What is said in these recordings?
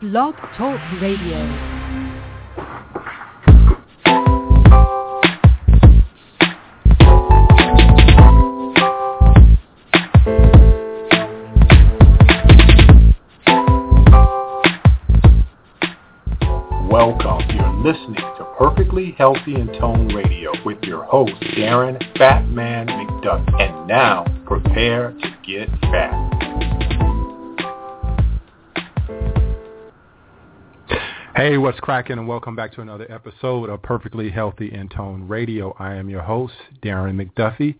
Blog Talk Radio. Welcome. You're listening to Perfectly Healthy and Tone Radio with your host, Darren PhatMan McDuck. And now, prepare to get fat. Hey, what's cracking and welcome back to another episode of Perfectly Healthy and Tone Radio. I am your host, Darren McDuffie.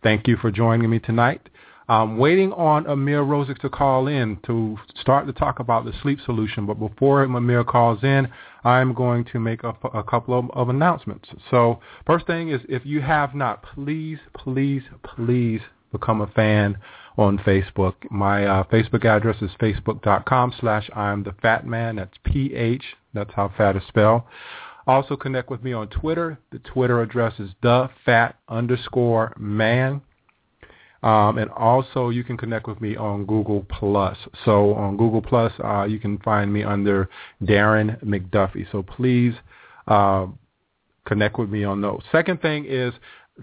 Thank you for joining me tonight. I'm waiting on Ameer Rosic to call in to start to talk about the sleep solution. But before Ameer calls in, I'm going to make a, a couple of, of announcements. So first thing is if you have not, please, please, please become a fan on Facebook. My uh, Facebook address is facebook.com slash I'm the fat man. That's P-H. That's how fat is spelled. Also connect with me on Twitter. The Twitter address is the fat underscore man. Um, and also you can connect with me on Google Plus. So on Google Plus, uh, you can find me under Darren McDuffie. So please uh, connect with me on those. Second thing is,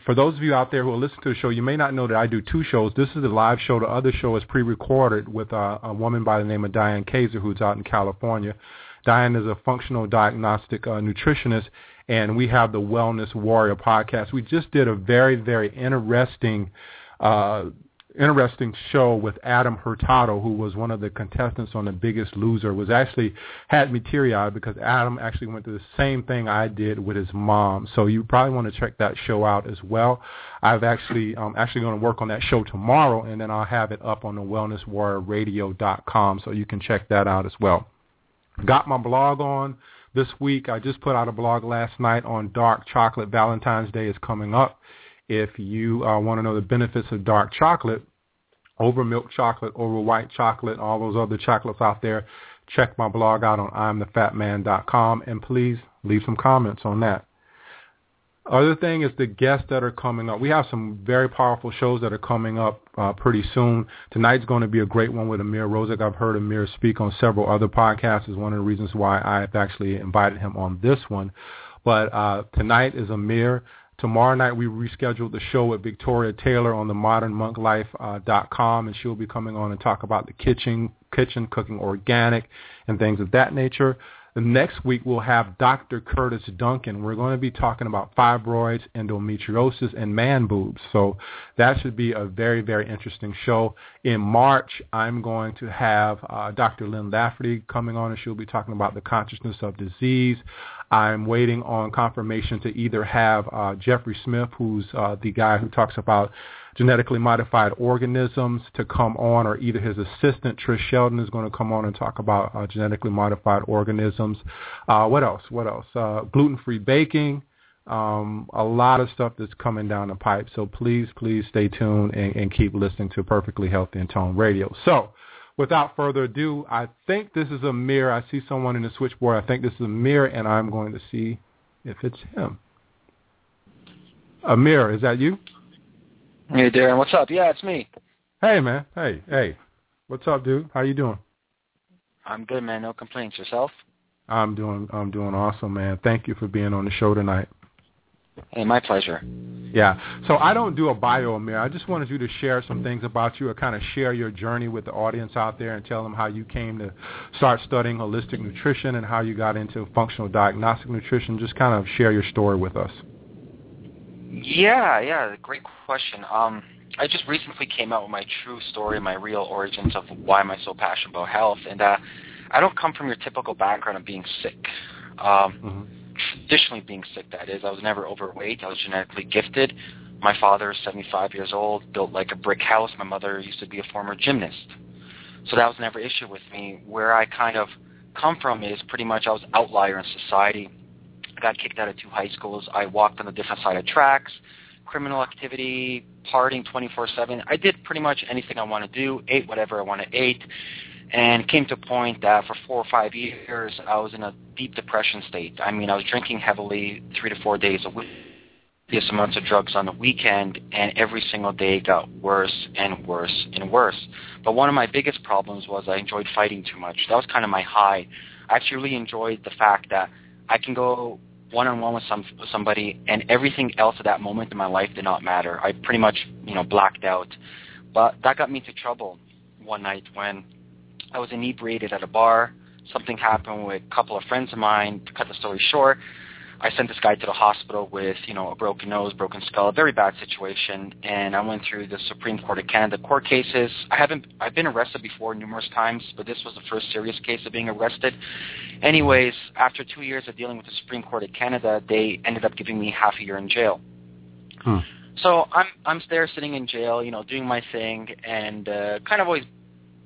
for those of you out there who are listening to the show, you may not know that I do two shows. This is a live show. The other show is pre-recorded with uh, a woman by the name of Diane Kaiser, who's out in California. Diane is a functional diagnostic uh, nutritionist, and we have the Wellness Warrior podcast. We just did a very, very interesting uh, interesting show with Adam Hurtado, who was one of the contestants on The Biggest Loser, was actually had me teary-eyed because Adam actually went through the same thing I did with his mom. So you probably want to check that show out as well. I've actually I'm actually going to work on that show tomorrow, and then I'll have it up on the WellnessWarriorRadio.com, so you can check that out as well. Got my blog on this week. I just put out a blog last night on dark chocolate. Valentine's Day is coming up. If you uh, want to know the benefits of dark chocolate over milk chocolate, over white chocolate, all those other chocolates out there, check my blog out on imthefatman.com and please leave some comments on that. Other thing is the guests that are coming up. We have some very powerful shows that are coming up uh, pretty soon. Tonight's going to be a great one with Ameer Rosic. I've heard Ameer speak on several other podcasts. Is one of the reasons why I have actually invited him on this one. But uh, tonight is Ameer. Tomorrow night we rescheduled the show with Victoria Taylor on the modernmonklife.com, and she'll be coming on and talk about the kitchen, kitchen cooking organic, and things of that nature. The next week we'll have Dr. Curtis Duncan. We're going to be talking about fibroids, endometriosis, and man boobs. So that should be a very, very interesting show. In March, I'm going to have uh, Dr. Lynn Lafferty coming on, and she'll be talking about the consciousness of disease. I'm waiting on confirmation to either have uh, Jeffrey Smith, who's uh, the guy who talks about genetically modified organisms to come on, or either his assistant Trish Sheldon is going to come on and talk about uh, genetically modified organisms. Uh, what else? What else? Uh, gluten-free baking. Um, a lot of stuff that's coming down the pipe. So please, please stay tuned and, and keep listening to Perfectly Healthy and Tone Radio. So without further ado, I think this is Ameer. I see someone in the switchboard. I think this is Ameer, and I'm going to see if it's him. Ameer, is that you? Hey, Darren, what's up? Yeah, it's me. Hey, man. Hey, hey. What's up, dude? How you doing? I'm good, man. No complaints. Yourself? I'm doing I'm doing awesome, man. Thank you for being on the show tonight. Hey, my pleasure. Yeah. So I don't do a bio, Ameer. I just wanted you to share some things about you or kind of share your journey with the audience out there and tell them how you came to start studying holistic nutrition and how you got into functional diagnostic nutrition. Just kind of share your story with us. Yeah, yeah, great question. Um, I just recently came out with my true story, my real origins of why am I so passionate about health, and uh, I don't come from your typical background of being sick. Um, mm-hmm. Traditionally being sick, that is. I was never overweight. I was genetically gifted. My father is 75 years old, built like a brick house. My mother used to be a former gymnast. So that was never an issue with me. Where I kind of come from is pretty much I was outlier in society. I got kicked out of two high schools. I walked on the different side of tracks, criminal activity, partying 24/7. I did pretty much anything I want to do, ate whatever I want to eat, and came to a point that for four or five years I was in a deep depression state. I mean, I was drinking heavily three to four days a week. copious amounts of drugs on the weekend, and every single day got worse and worse and worse. But one of my biggest problems was I enjoyed fighting too much. That was kind of my high. I actually really enjoyed the fact that I can go one-on-one with some somebody, and everything else at that moment in my life did not matter. I pretty much, you know, blacked out. But that got me into trouble one night when I was inebriated at a bar. Something happened with a couple of friends of mine. To cut the story short, I sent this guy to the hospital with, you know, a broken nose, broken skull, a very bad situation, and I went through the Supreme Court of Canada court cases. I haven't, I've been arrested before numerous times, but this was the first serious case of being arrested. Anyways, after two years of dealing with the Supreme Court of Canada, they ended up giving me half a year in jail. Hmm. So I'm I'm there sitting in jail, you know, doing my thing, and uh, kind of always,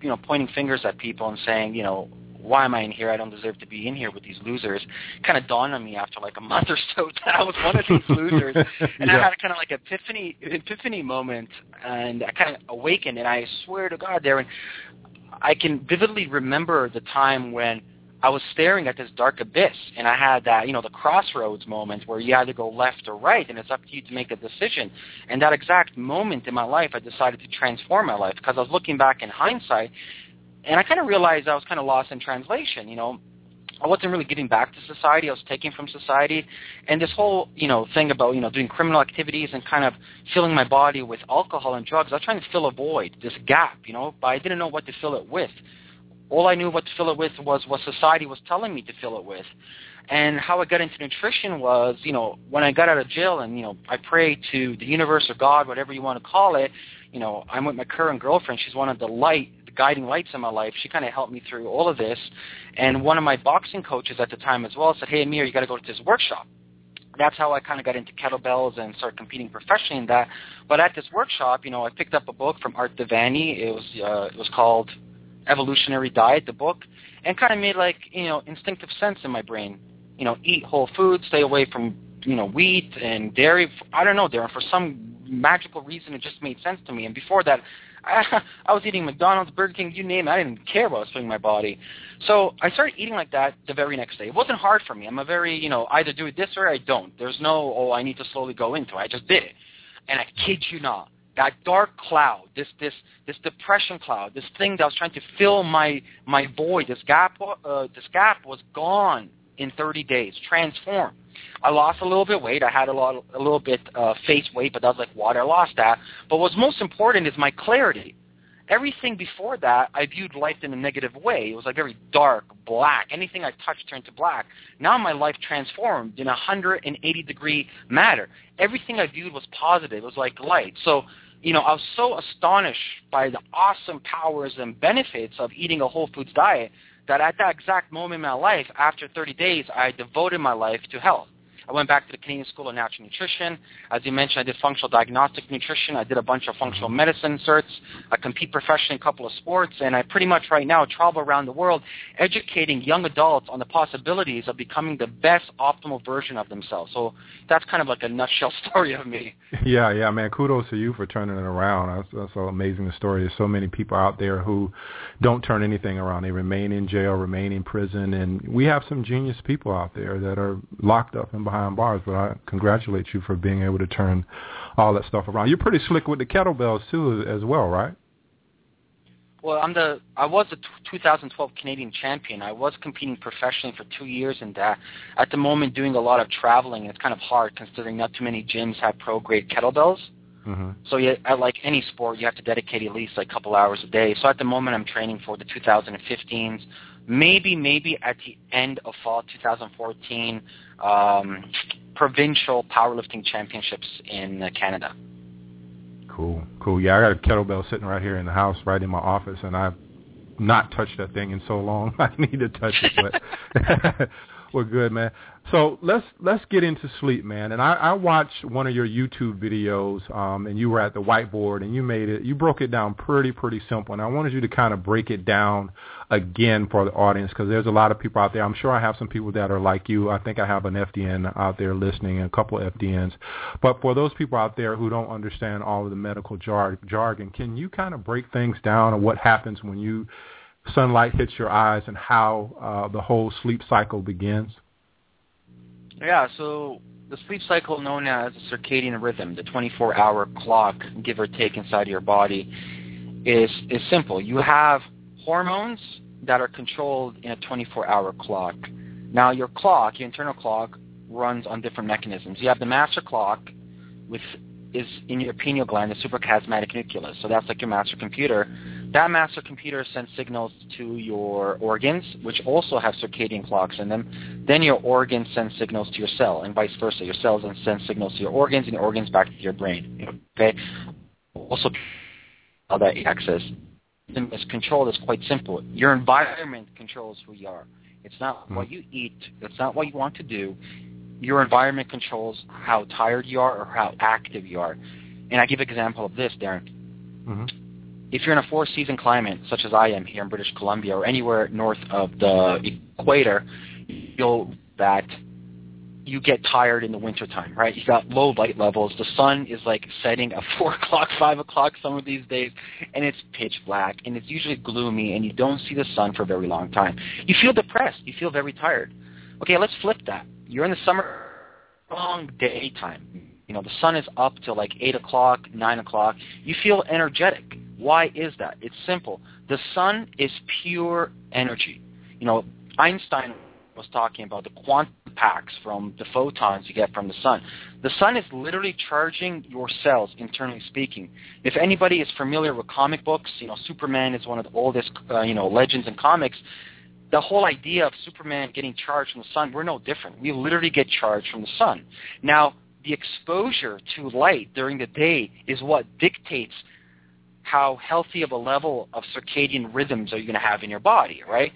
you know, pointing fingers at people and saying, you know, why am I in here? I don't deserve to be in here with these losers. Kind of dawned on me after like a month or so that I was one of these losers, and yeah. I had a kind of like epiphany epiphany moment, and I kind of awakened, and I swear to God, there, and I can vividly remember the time when I was staring at this dark abyss, and I had that, you know, the crossroads moment where you either go left or right, and it's up to you to make a decision. And that exact moment in my life, I decided to transform my life because I was looking back in hindsight, and I kind of realized I was kind of lost in translation. You know, I wasn't really giving back to society. I was taking from society, and this whole you know thing about you know doing criminal activities and kind of filling my body with alcohol and drugs. I was trying to fill a void, this gap, you know, but I didn't know what to fill it with. All I knew what to fill it with was what society was telling me to fill it with. And how I got into nutrition was, you know, when I got out of jail and, you know, I prayed to the universe or God, whatever you want to call it, you know, I'm with my current girlfriend. She's one of the light, the guiding lights in my life. She kind of helped me through all of this. And one of my boxing coaches at the time as well said, hey, Ameer, you got to go to this workshop. That's how I kind of got into kettlebells and started competing professionally in that. But at this workshop, you know, I picked up a book from Art De Vany. It was uh, it was called Evolutionary Diet, the book, and kind of made like you know instinctive sense in my brain. You know, eat whole foods, stay away from you know wheat and dairy. I don't know, Darren. For some magical reason, it just made sense to me. And before that, I, I was eating McDonald's, Burger King, you name it. I didn't care what I was putting in my body. So I started eating like that the very next day. It wasn't hard for me. I'm a very, you know, either do it this or I don't. There's no, oh, I need to slowly go into it. I just did it. And I kid you not, that dark cloud, this this this depression cloud, this thing that was trying to fill my my void, this gap, uh, this gap was gone in 30 days, transformed. I lost a little bit weight. I had a lot, a little bit uh, face weight, but that was like water. I lost that. But what's most important is my clarity. Everything before that, I viewed life in a negative way. It was like very dark, black. Anything I touched turned to black. Now my life transformed in a 180 degree matter. Everything I viewed was positive. It was like light. So, you know, I was so astonished by the awesome powers and benefits of eating a whole foods diet that at that exact moment in my life, after 30 days, I devoted my life to health. I went back to the Canadian School of Natural Nutrition. As you mentioned, I did functional diagnostic nutrition. I did a bunch of functional medicine certs. I compete professionally in a couple of sports, and I pretty much right now travel around the world educating young adults on the possibilities of becoming the best optimal version of themselves. So that's kind of like a nutshell story of me. Yeah, yeah, man. Kudos to you for turning it around. That's, that's an amazing story. There's so many people out there who don't turn anything around. They remain in jail, remain in prison, and we have some genius people out there that are locked up and behind bars. But I congratulate you for being able to turn all that stuff around. You're pretty slick with the kettlebells too, as well, right? Well, I'm the I was the 2012 Canadian champion. I was competing professionally for two years in that. At the moment, doing a lot of traveling. It's kind of hard considering not too many gyms have pro grade kettlebells. Mm-hmm. So you, at like any sport, you have to dedicate at least like a couple hours a day. So at the moment, I'm training for the 2015s. Maybe, maybe at the end of fall 2014, um, provincial powerlifting championships in Canada. Cool, cool. Yeah, I got a kettlebell sitting right here in the house, right in my office, and I've not touched that thing in so long. I need to touch it, but we're good, man. So let's let's get into sleep, man. And I, I watched one of your YouTube videos, um, and you were at the whiteboard, and you made it. You broke it down pretty pretty simple, and I wanted you to kind of break it down again for the audience because there's a lot of people out there. I'm sure I have some people that are like you. I think I have an FDN out there listening, and a couple of FDNs. But for those people out there who don't understand all of the medical jar- jargon, can you kind of break things down on what happens when you sunlight hits your eyes and how uh, the whole sleep cycle begins? Yeah, so the sleep cycle known as the circadian rhythm, the 24-hour clock, give or take, inside your body, is is simple. You have hormones that are controlled in a 24-hour clock. Now, your clock, your internal clock, runs on different mechanisms. You have the master clock, which is in your pineal gland, the suprachiasmatic nucleus. So that's like your master computer. That master computer sends signals to your organs, which also have circadian clocks in them. Then your organs send signals to your cell, and vice versa. Your cells send signals to your organs, and your organs back to your brain. Okay. Also, how that access is controlled is quite simple. Your environment controls who you are. It's not mm-hmm. what you eat. It's not what you want to do your environment controls how tired you are or how active you are. And I give an example of this, Darren. Mm-hmm. If you're in a four-season climate, such as I am here in British Columbia or anywhere north of the equator, you'll that you get tired in the wintertime, right? You've got low light levels. The sun is like setting at four o'clock, five o'clock some of these days, and it's pitch black, and it's usually gloomy, and you don't see the sun for a very long time. You feel depressed. You feel very tired. Okay, let's flip that you're in the summer long daytime. You know, the sun is up till like 8 o'clock, 9 o'clock. You feel energetic. Why is that? It's simple. The sun is pure energy. You know, Einstein was talking about the quantum packs from the photons you get from the sun. The sun is literally charging your cells, internally speaking. If anybody is familiar with comic books, you know, Superman is one of the oldest, uh, you know, legends in comics the whole idea of Superman getting charged from the sun, we're no different. We literally get charged from the sun. Now, the exposure to light during the day is what dictates how healthy of a level of circadian rhythms are you going to have in your body, right?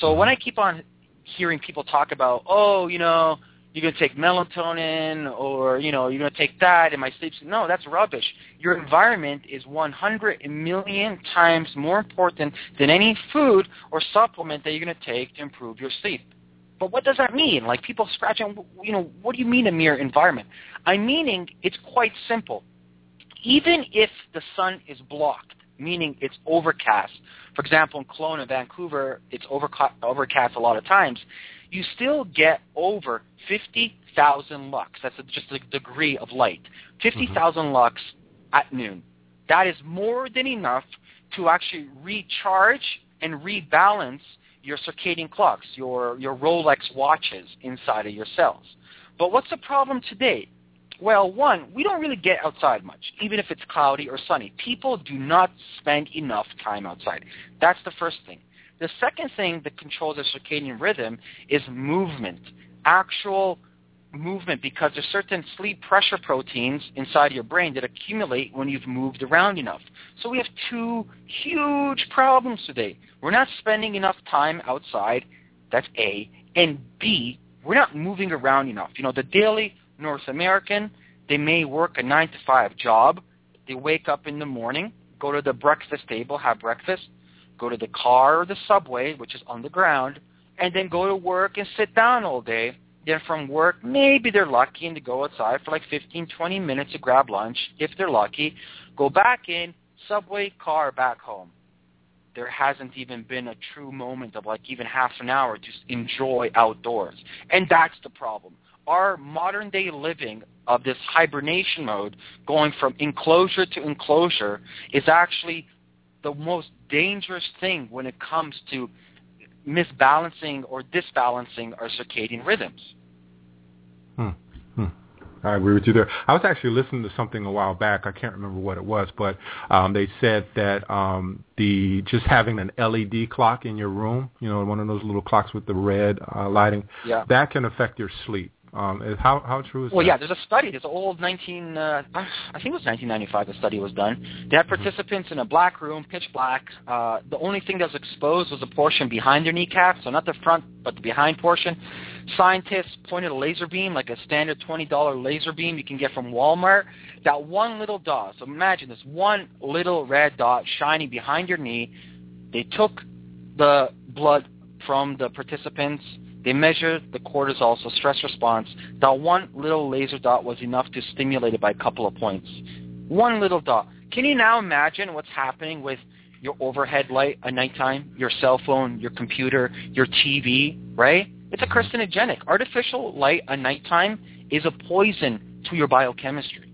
So when I keep on hearing people talk about, oh, you know, you're going to take melatonin or, you know, you're going to take that in my sleep. No, that's rubbish. Your environment is 100 million times more important than any food or supplement that you're going to take to improve your sleep. But what does that mean? Like people scratching, you know, what do you mean Ameer environment? I'm meaning it's quite simple. Even if the sun is blocked, meaning it's overcast, for example, in Kelowna and Vancouver, it's overcast a lot of times, you still get over 50,000 lux. That's just a degree of light. 50,000 mm-hmm. lux at noon. That is more than enough to actually recharge and rebalance your circadian clocks, your, your Rolex watches inside of your cells. But what's the problem today? Well, one, we don't really get outside much, even if it's cloudy or sunny. People do not spend enough time outside. That's the first thing. The second thing that controls the circadian rhythm is movement, actual movement, because there's certain sleep pressure proteins inside your brain that accumulate when you've moved around enough. So we have two huge problems today. We're not spending enough time outside. That's A. And B, we're not moving around enough. You know, the daily North American, they may work a 9 to 5 job. They wake up in the morning, go to the breakfast table, have breakfast, go to the car or the subway, which is on the ground, and then go to work and sit down all day. Then from work, maybe they're lucky and to go outside for like 15, 20 minutes to grab lunch, if they're lucky. Go back in, subway, car, back home. There hasn't even been a true moment of like even half an hour to enjoy outdoors. And that's the problem. Our modern day living of this hibernation mode, going from enclosure to enclosure, is actually the most dangerous thing when it comes to misbalancing or disbalancing our circadian rhythms. Hmm. Hmm. I agree with you there. I was actually listening to something a while back. I can't remember what it was, but um, they said that um, the just having an LED clock in your room, you know, one of those little clocks with the red uh, lighting, yeah. that can affect your sleep. Um, how how true is well, that? yeah, there's a study. There's an old 19, uh, I think it was 1995. The study was done. They had mm-hmm. participants in a black room, pitch black. Uh, the only thing that was exposed was a portion behind their kneecap, so not the front, but the behind portion. Scientists pointed a laser beam, like a standard $20 laser beam you can get from Walmart. That one little dot. So imagine this one little red dot shining behind your knee. They took the blood from the participants they measured the cortisol, so stress response. That one little laser dot was enough to stimulate it by a couple of points. One little dot. Can you now imagine what's happening with your overhead light at nighttime, your cell phone, your computer, your TV, right? It's a carcinogenic. Artificial light at nighttime is a poison to your biochemistry.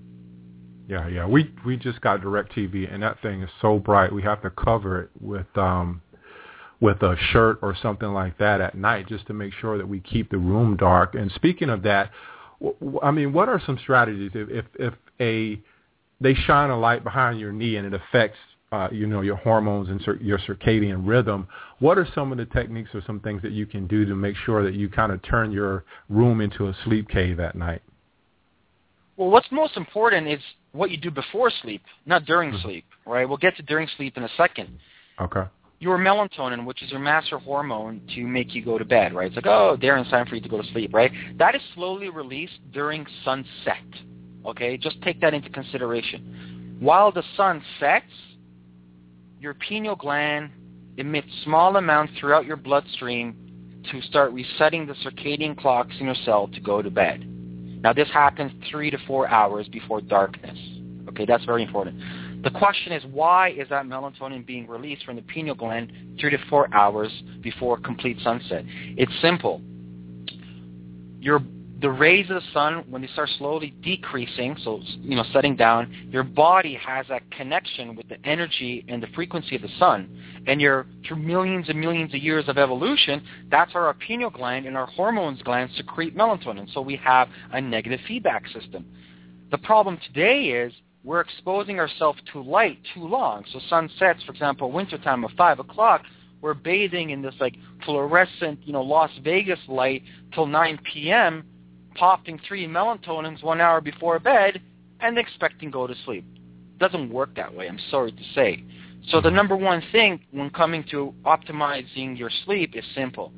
Yeah, yeah. We we just got DirecTV and that thing is so bright. We have to cover it with um with a shirt or something like that at night just to make sure that we keep the room dark. And speaking of that, I mean, what are some strategies if if, if a they shine a light behind your knee and it affects uh, you know your hormones and cir- your circadian rhythm. What are some of the techniques or some things that you can do to make sure that you kind of turn your room into a sleep cave at night? Well, what's most important is what you do before sleep, not during mm-hmm. sleep, right? We'll get to during sleep in a second. Okay. Your melatonin, which is your master hormone to make you go to bed, right? It's like, oh, Darren, it's time for you to go to sleep, right? That is slowly released during sunset. Okay, just take that into consideration. While the sun sets, your pineal gland emits small amounts throughout your bloodstream to start resetting the circadian clocks in your cell to go to bed. Now this happens three to four hours before darkness. Okay, that's very important. The question is why is that melatonin being released from the pineal gland three to four hours before complete sunset? It's simple. Your the rays of the sun, when they start slowly decreasing, so you know, setting down, your body has that connection with the energy and the frequency of the sun. And you're through millions and millions of years of evolution, that's our pineal gland and our hormones glands secrete melatonin. So we have a negative feedback system. The problem today is we're exposing ourselves to light too long. So sun sets, for example, wintertime of five o'clock, we're bathing in this like fluorescent, you know, Las Vegas light till 9 p.m popping three melatonins one hour before bed and expecting to go to sleep. Doesn't work that way, I'm sorry to say. So the number one thing when coming to optimizing your sleep is simple.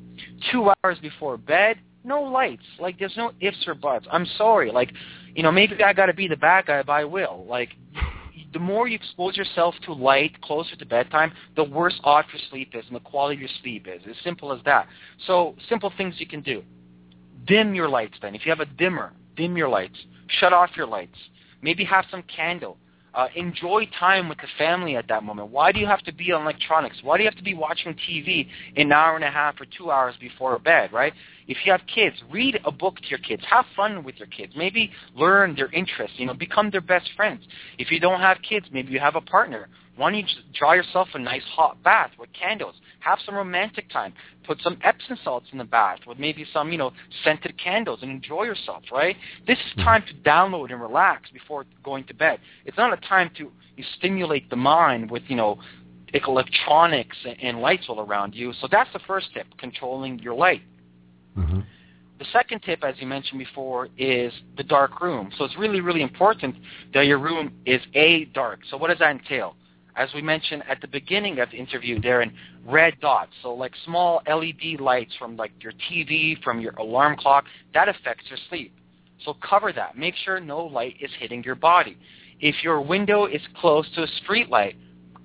Two hours before bed, no lights. Like there's no ifs or buts. I'm sorry. Like, you know, maybe I got to be the bad guy, but I will. Like, the more you expose yourself to light closer to bedtime, the worse off your sleep is and the quality of your sleep is. As simple as that. So simple things you can do. Dim your lights then. If you have a dimmer, dim your lights. Shut off your lights. Maybe have some candle. Uh, enjoy time with the family at that moment. Why do you have to be on electronics? Why do you have to be watching TV an hour and a half or two hours before bed, right? If you have kids, read a book to your kids. Have fun with your kids. Maybe learn their interests. You know, become their best friends. If you don't have kids, maybe you have a partner. Why don't you just draw yourself a nice hot bath with candles? Have some romantic time. Put some Epsom salts in the bath with maybe some, you know, scented candles and enjoy yourself, right? This is Hmm. time to download and relax before going to bed. It's not a time to you stimulate the mind with, you know, electronics and lights all around you. So that's the first tip, controlling your light. Mm-hmm. The second tip, as you mentioned before, is the dark room. So it's really, really important that your room is A, dark. So what does that entail? As we mentioned at the beginning of the interview, Darren, red dots. So like small LED lights from like your TV, from your alarm clock, that affects your sleep. So cover that. Make sure no light is hitting your body. If your window is close to a street light,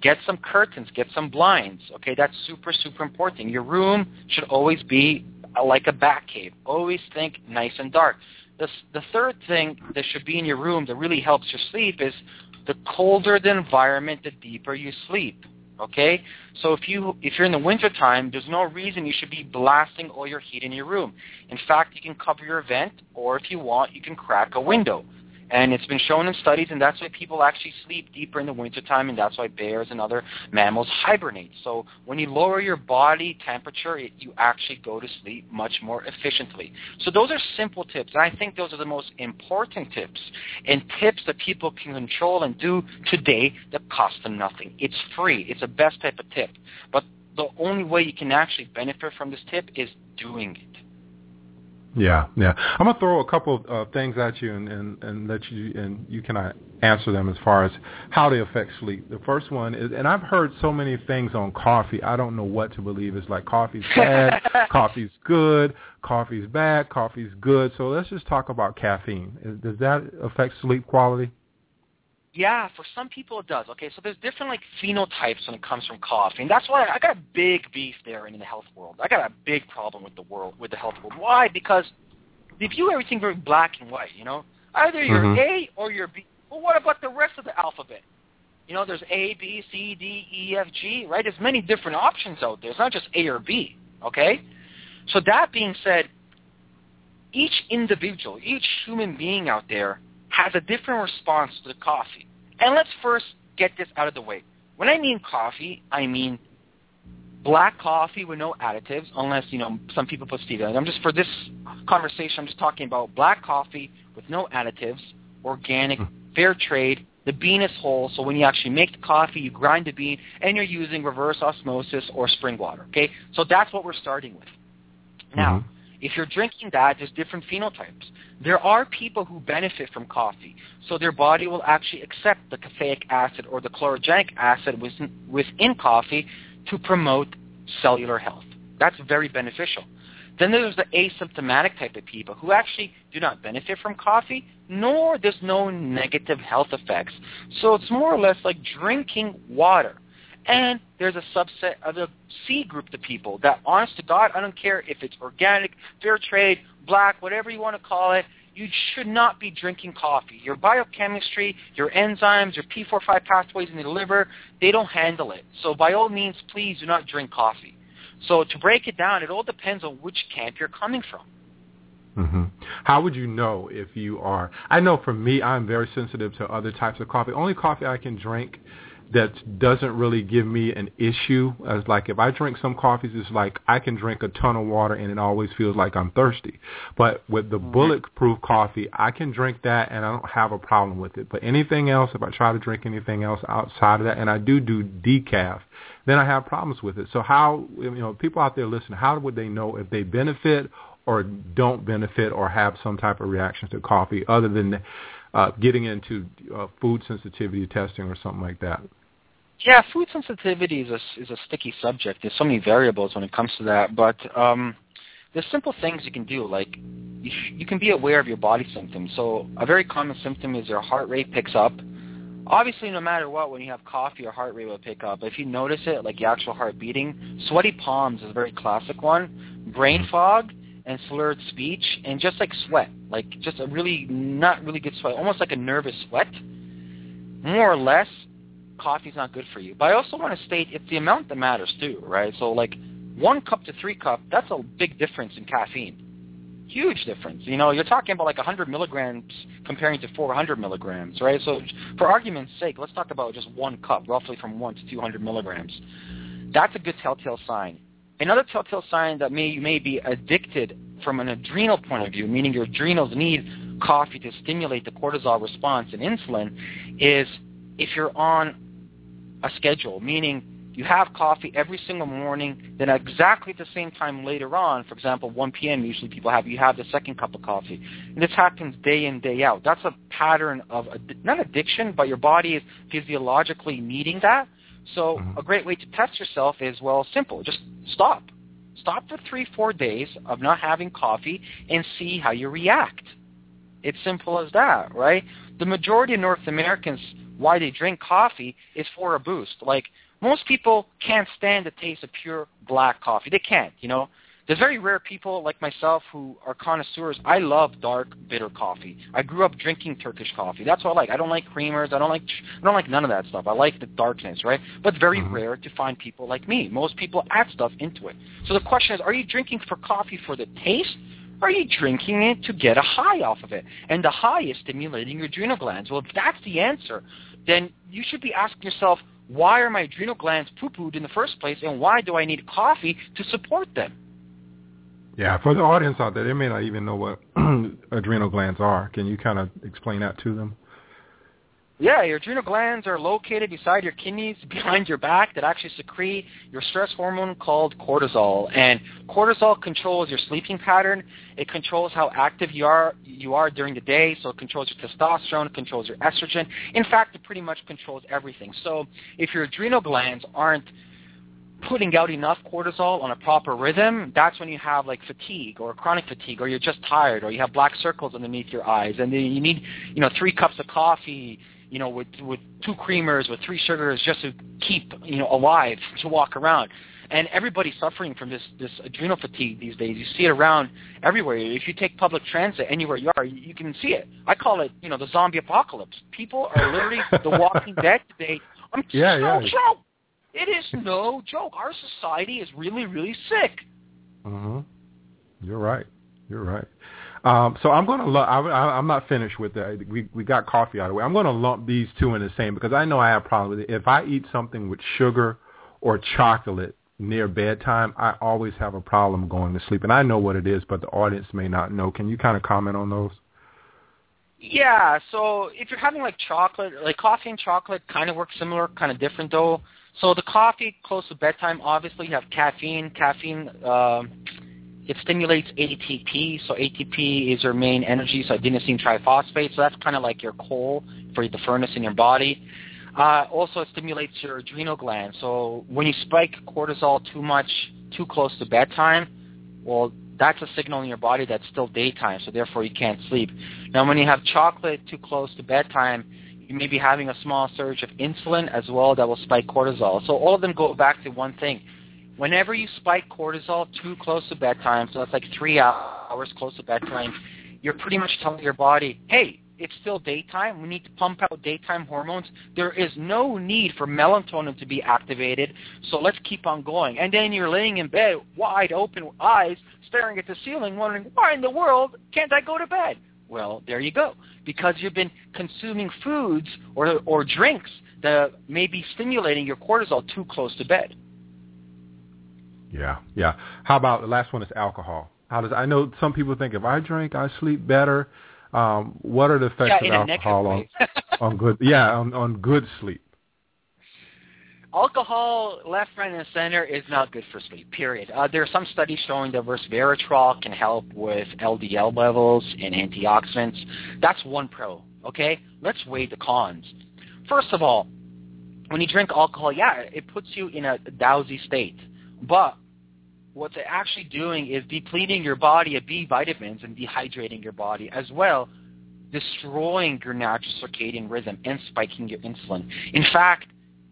get some curtains, get some blinds. Okay, that's super, super important. Your room should always be uh, like a bat cave. Always think nice and dark. The, the third thing that should be in your room that really helps your sleep is the colder the environment, the deeper you sleep. Okay? So if you if you're in the wintertime, there's no reason you should be blasting all your heat in your room. In fact, you can cover your vent or if you want, you can crack a window. And it's been shown in studies, and that's why people actually sleep deeper in the wintertime, and that's why bears and other mammals hibernate. So when you lower your body temperature, it, you actually go to sleep much more efficiently. So those are simple tips, and I think those are the most important tips, and tips that people can control and do today that cost them nothing. It's free. It's the best type of tip. But the only way you can actually benefit from this tip is doing it. Yeah, yeah. I'm gonna throw a couple of uh, things at you and, and, and let you and you can uh, answer them as far as how they affect sleep. The first one is, and I've heard so many things on coffee. I don't know what to believe. It's like coffee's bad, coffee's good, coffee's bad, coffee's good. So let's just talk about caffeine. Does that affect sleep quality? Yeah, for some people it does. Okay, so there's different like phenotypes when it comes from coffee, and that's why I got a big beef there in the health world. I got a big problem with the world, with the health world. Why? Because they view everything very black and white. You know, either you're Mhm. A or you're B. Well, what about the rest of the alphabet? You know, there's A, B, C, D, E, F, G, right? There's many different options out there. It's not just A or B. Okay. So that being said, each individual, each human being out there has a different response to the coffee. And let's first get this out of the way. When I mean coffee, I mean black coffee with no additives, unless, you know, some people put stevia. I'm just, for this conversation, I'm just talking about black coffee with no additives, organic, hmm. fair trade, the bean is whole, so when you actually make the coffee, you grind the bean, and you're using reverse osmosis or spring water. Okay, so that's what we're starting with. Now, mm-hmm. If you're drinking that, there's different phenotypes. There are people who benefit from coffee, so their body will actually accept the caffeic acid or the chlorogenic acid within, within coffee to promote cellular health. That's very beneficial. Then there's the asymptomatic type of people who actually do not benefit from coffee, nor there's no negative health effects. So it's more or less like drinking water. And there's a subset of the C group of people that, honest to God, I don't care if it's organic, fair trade, black, whatever you want to call it, you should not be drinking coffee. Your biochemistry, your enzymes, your P4-5 pathways in the liver, they don't handle it. So by all means, please do not drink coffee. So to break it down, it all depends on which camp you're coming from. Mm-hmm. How would you know if you are? I know for me, I'm very sensitive to other types of coffee. Only coffee I can drink that doesn't really give me an issue. As like if I drink some coffees, it's like I can drink a ton of water and it always feels like I'm thirsty. But with the mm-hmm. bulletproof coffee, I can drink that and I don't have a problem with it. But anything else, if I try to drink anything else outside of that, and I do do decaf, then I have problems with it. So how, you know, people out there listening, how would they know if they benefit or don't benefit or have some type of reaction to coffee other than uh, getting into uh, food sensitivity testing or something like that? Yeah, food sensitivity is a, is a sticky subject. There's so many variables when it comes to that, but um, there's simple things you can do. Like you, sh- you can be aware of your body symptoms. So a very common symptom is your heart rate picks up Obviously, no matter what, when you have coffee, your heart rate will pick up. If you notice it, like the actual heart beating, sweaty palms is a very classic one. Brain fog and slurred speech, and just like sweat, like just a really not really good sweat, almost like a nervous sweat. More or less, coffee's not good for you. But I also want to state it's the amount that matters too, right? So like one cup to three cup, that's a big difference in caffeine. Huge difference. You know, you're talking about like 100 milligrams comparing to 400 milligrams, right? So for argument's sake, let's talk about just one cup, roughly from 1 to 200 milligrams. That's a good telltale sign. Another telltale sign that may, you may be addicted from an adrenal point of view, meaning your adrenals need coffee to stimulate the cortisol response and insulin, is if you're on a schedule, meaning you have coffee every single morning, then exactly at the same time later on, for example, 1 p.m. usually people have, you have the second cup of coffee. And this happens day in, day out. That's a pattern of, not addiction, but your body is physiologically needing that. So mm-hmm. a great way to test yourself is, well, simple. Just stop. Stop for three, four days of not having coffee and see how you react. It's simple as that, right? The majority of North Americans, why they drink coffee is for a boost. Like most people can't stand the taste of pure black coffee. They can't, you know. There's very rare people like myself who are connoisseurs. I love dark, bitter coffee. I grew up drinking Turkish coffee. That's what I like. I don't like creamers. I don't like I don't like none of that stuff. I like the darkness, right? But very mm-hmm. rare to find people like me. Most people add stuff into it. So the question is, are you drinking for coffee for the taste? Or are you drinking it to get a high off of it? And the high is stimulating your adrenal glands. Well, if that's the answer, then you should be asking yourself, why are my adrenal glands poo-pooed in the first place, and why do I need coffee to support them? Yeah, for the audience out there, they may not even know what adrenal glands are. Can you kind of explain that to them? Yeah, your adrenal glands are located beside your kidneys, behind your back, that actually secrete your stress hormone called cortisol. And cortisol controls your sleeping pattern. It controls how active you are you are during the day. So it controls your testosterone, it controls your estrogen. In fact, it pretty much controls everything. So if your adrenal glands aren't putting out enough cortisol on a proper rhythm, that's when you have like fatigue or chronic fatigue or you're just tired or you have black circles underneath your eyes and then you need, you know, three cups of coffee you know, with with two creamers, with three sugars, just to keep you know alive to walk around. And everybody's suffering from this this adrenal fatigue these days. You see it around everywhere. If you take public transit anywhere you are, you can see it. I call it, you know, the zombie apocalypse. People are literally the Walking Dead today. I'm yeah, no yeah. joke. It is no joke. Our society is really, really sick. Huh. You're right. You're right. Um, so I'm going to lump. I, am not finished with that. We we got coffee out of the way. I'm going to lump these two in the same because I know I have problems with it. If I eat something with sugar or chocolate near bedtime, I always have a problem going to sleep. And I know what it is, but the audience may not know. Can you kind of comment on those? Yeah. So if you're having like chocolate, like coffee and chocolate, kind of work similar, kind of different though. So the coffee close to bedtime, obviously you have caffeine. Caffeine. Uh, it stimulates ATP. So ATP is your main energy, so adenosine triphosphate. So that's kind of like your coal for the furnace in your body. Uh, also, it stimulates your adrenal gland. So when you spike cortisol too much, too close to bedtime, well, that's a signal in your body that's still daytime, so therefore you can't sleep. Now, when you have chocolate too close to bedtime, you may be having a small surge of insulin as well that will spike cortisol. So all of them go back to one thing whenever you spike cortisol too close to bedtime, so that's like three hours close to bedtime, you're pretty much telling your body, hey, it's still daytime. We need to pump out daytime hormones. There is no need for melatonin to be activated, so let's keep on going. And then you're laying in bed, wide open eyes, staring at the ceiling, wondering, why in the world can't I go to bed? Well, there you go. Because you've been consuming foods or, or drinks that may be stimulating your cortisol too close to bed. Yeah, yeah. How about the last one is alcohol? How does I know some people think if I drink I sleep better. Um, what are the effects yeah, of alcohol on on good? Yeah, on on good sleep. Alcohol, left, right, and center, is not good for sleep. Period. Uh, there are some studies showing that resveratrol can help with LDL levels and antioxidants. That's one pro. Okay, let's weigh the cons. First of all, when you drink alcohol, yeah, it puts you in a drowsy state. But what they're actually doing is depleting your body of B vitamins and dehydrating your body as well, destroying your natural circadian rhythm and spiking your insulin. In fact,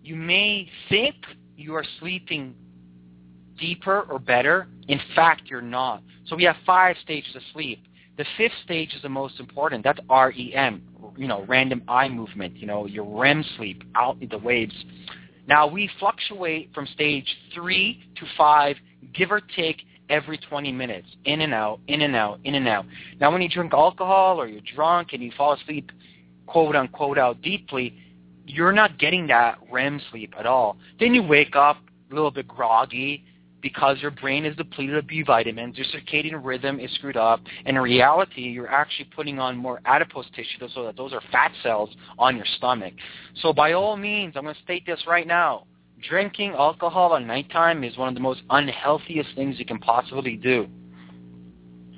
you may think you are sleeping deeper or better. In fact, you're not. So we have five stages of sleep. The fifth stage is the most important. That's REM, you know, random eye movement, you know, your REM sleep, out in the waves. Now we fluctuate from stage three to five, give or take every 20 minutes, in and out, in and out, in and out. Now when you drink alcohol or you're drunk and you fall asleep, quote unquote, out deeply, you're not getting that REM sleep at all. Then you wake up a little bit groggy, because your brain is depleted of B vitamins, your circadian rhythm is screwed up, and in reality, you're actually putting on more adipose tissue so that those are fat cells on your stomach. So by all means, I'm going to state this right now. Drinking alcohol at nighttime is one of the most unhealthiest things you can possibly do.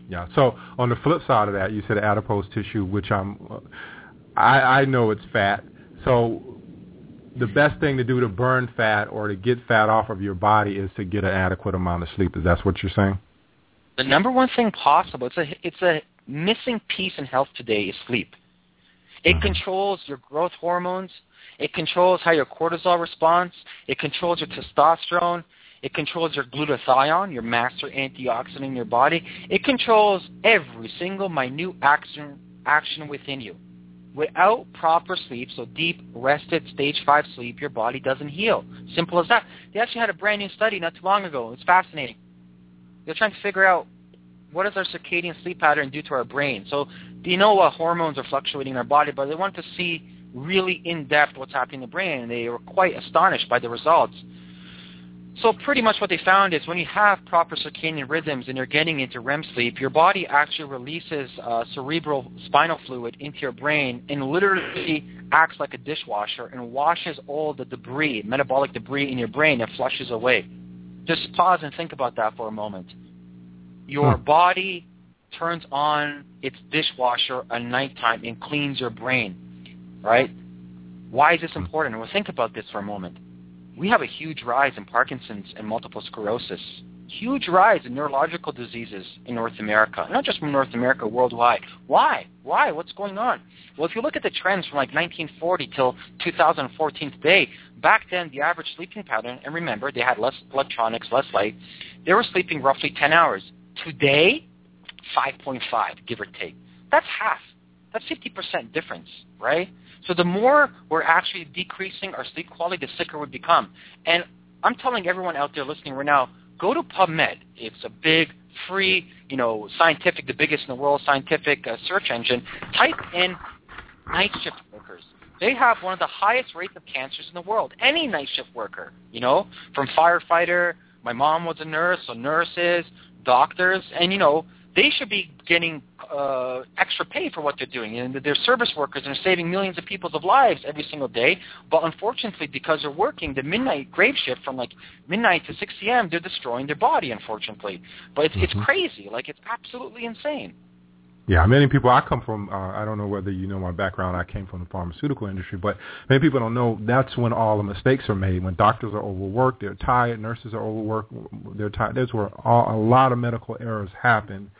Yeah. So on the flip side of that, you said adipose tissue, which I'm, I, I know it's fat. So the best thing to do to burn fat or to get fat off of your body is to get an adequate amount of sleep. Is that what you're saying? The number one thing possible, it's a, it's a missing piece in health today is sleep. It mm-hmm. controls your growth hormones. It controls how your cortisol responds. It controls your testosterone. It controls your glutathione, your master antioxidant in your body. It controls every single minute action, action within you. Without proper sleep, so deep, rested, stage 5 sleep, your body doesn't heal. Simple as that. They actually had a brand new study not too long ago. It's fascinating. They're trying to figure out what does our circadian sleep pattern do to our brain. So they know what hormones are fluctuating in our body, but they want to see really in-depth what's happening in the brain, and they were quite astonished by the results. So pretty much what they found is when you have proper circadian rhythms and you're getting into REM sleep, your body actually releases uh, cerebral spinal fluid into your brain and literally acts like a dishwasher and washes all the debris, metabolic debris in your brain and flushes away. Just pause and think about that for a moment. Your hmm. body turns on its dishwasher at nighttime and cleans your brain, right? Why is this important? Well, think about this for a moment we have a huge rise in Parkinson's and multiple sclerosis, huge rise in neurological diseases in North America, not just from North America, worldwide. Why? Why? What's going on? Well, if you look at the trends from like 1940 till 2014 today, back then the average sleeping pattern, and remember they had less electronics, less light, they were sleeping roughly 10 hours. Today, 5.5, give or take. That's half. That's 50% difference, right? So the more we're actually decreasing our sleep quality, the sicker we become. And I'm telling everyone out there listening right now, go to PubMed. It's a big, free, you know, scientific, the biggest in the world scientific uh, search engine. Type in night shift workers. They have one of the highest rates of cancers in the world. Any night shift worker, you know, from firefighter. My mom was a nurse, so nurses, doctors, and you know, they should be getting uh, extra pay for what they're doing. And they're service workers and they're saving millions of people's lives every single day. But unfortunately, because they're working the midnight grave shift from like midnight to 6 a.m., they're destroying their body, unfortunately. But it's, mm-hmm. it's crazy. Like, it's absolutely insane. Yeah, many people. I come from. Uh, I don't know whether you know my background. I came from the pharmaceutical industry, but many people don't know that's when all the mistakes are made. When doctors are overworked, they're tired. Nurses are overworked. They're tired. That's where all, a lot of medical errors happen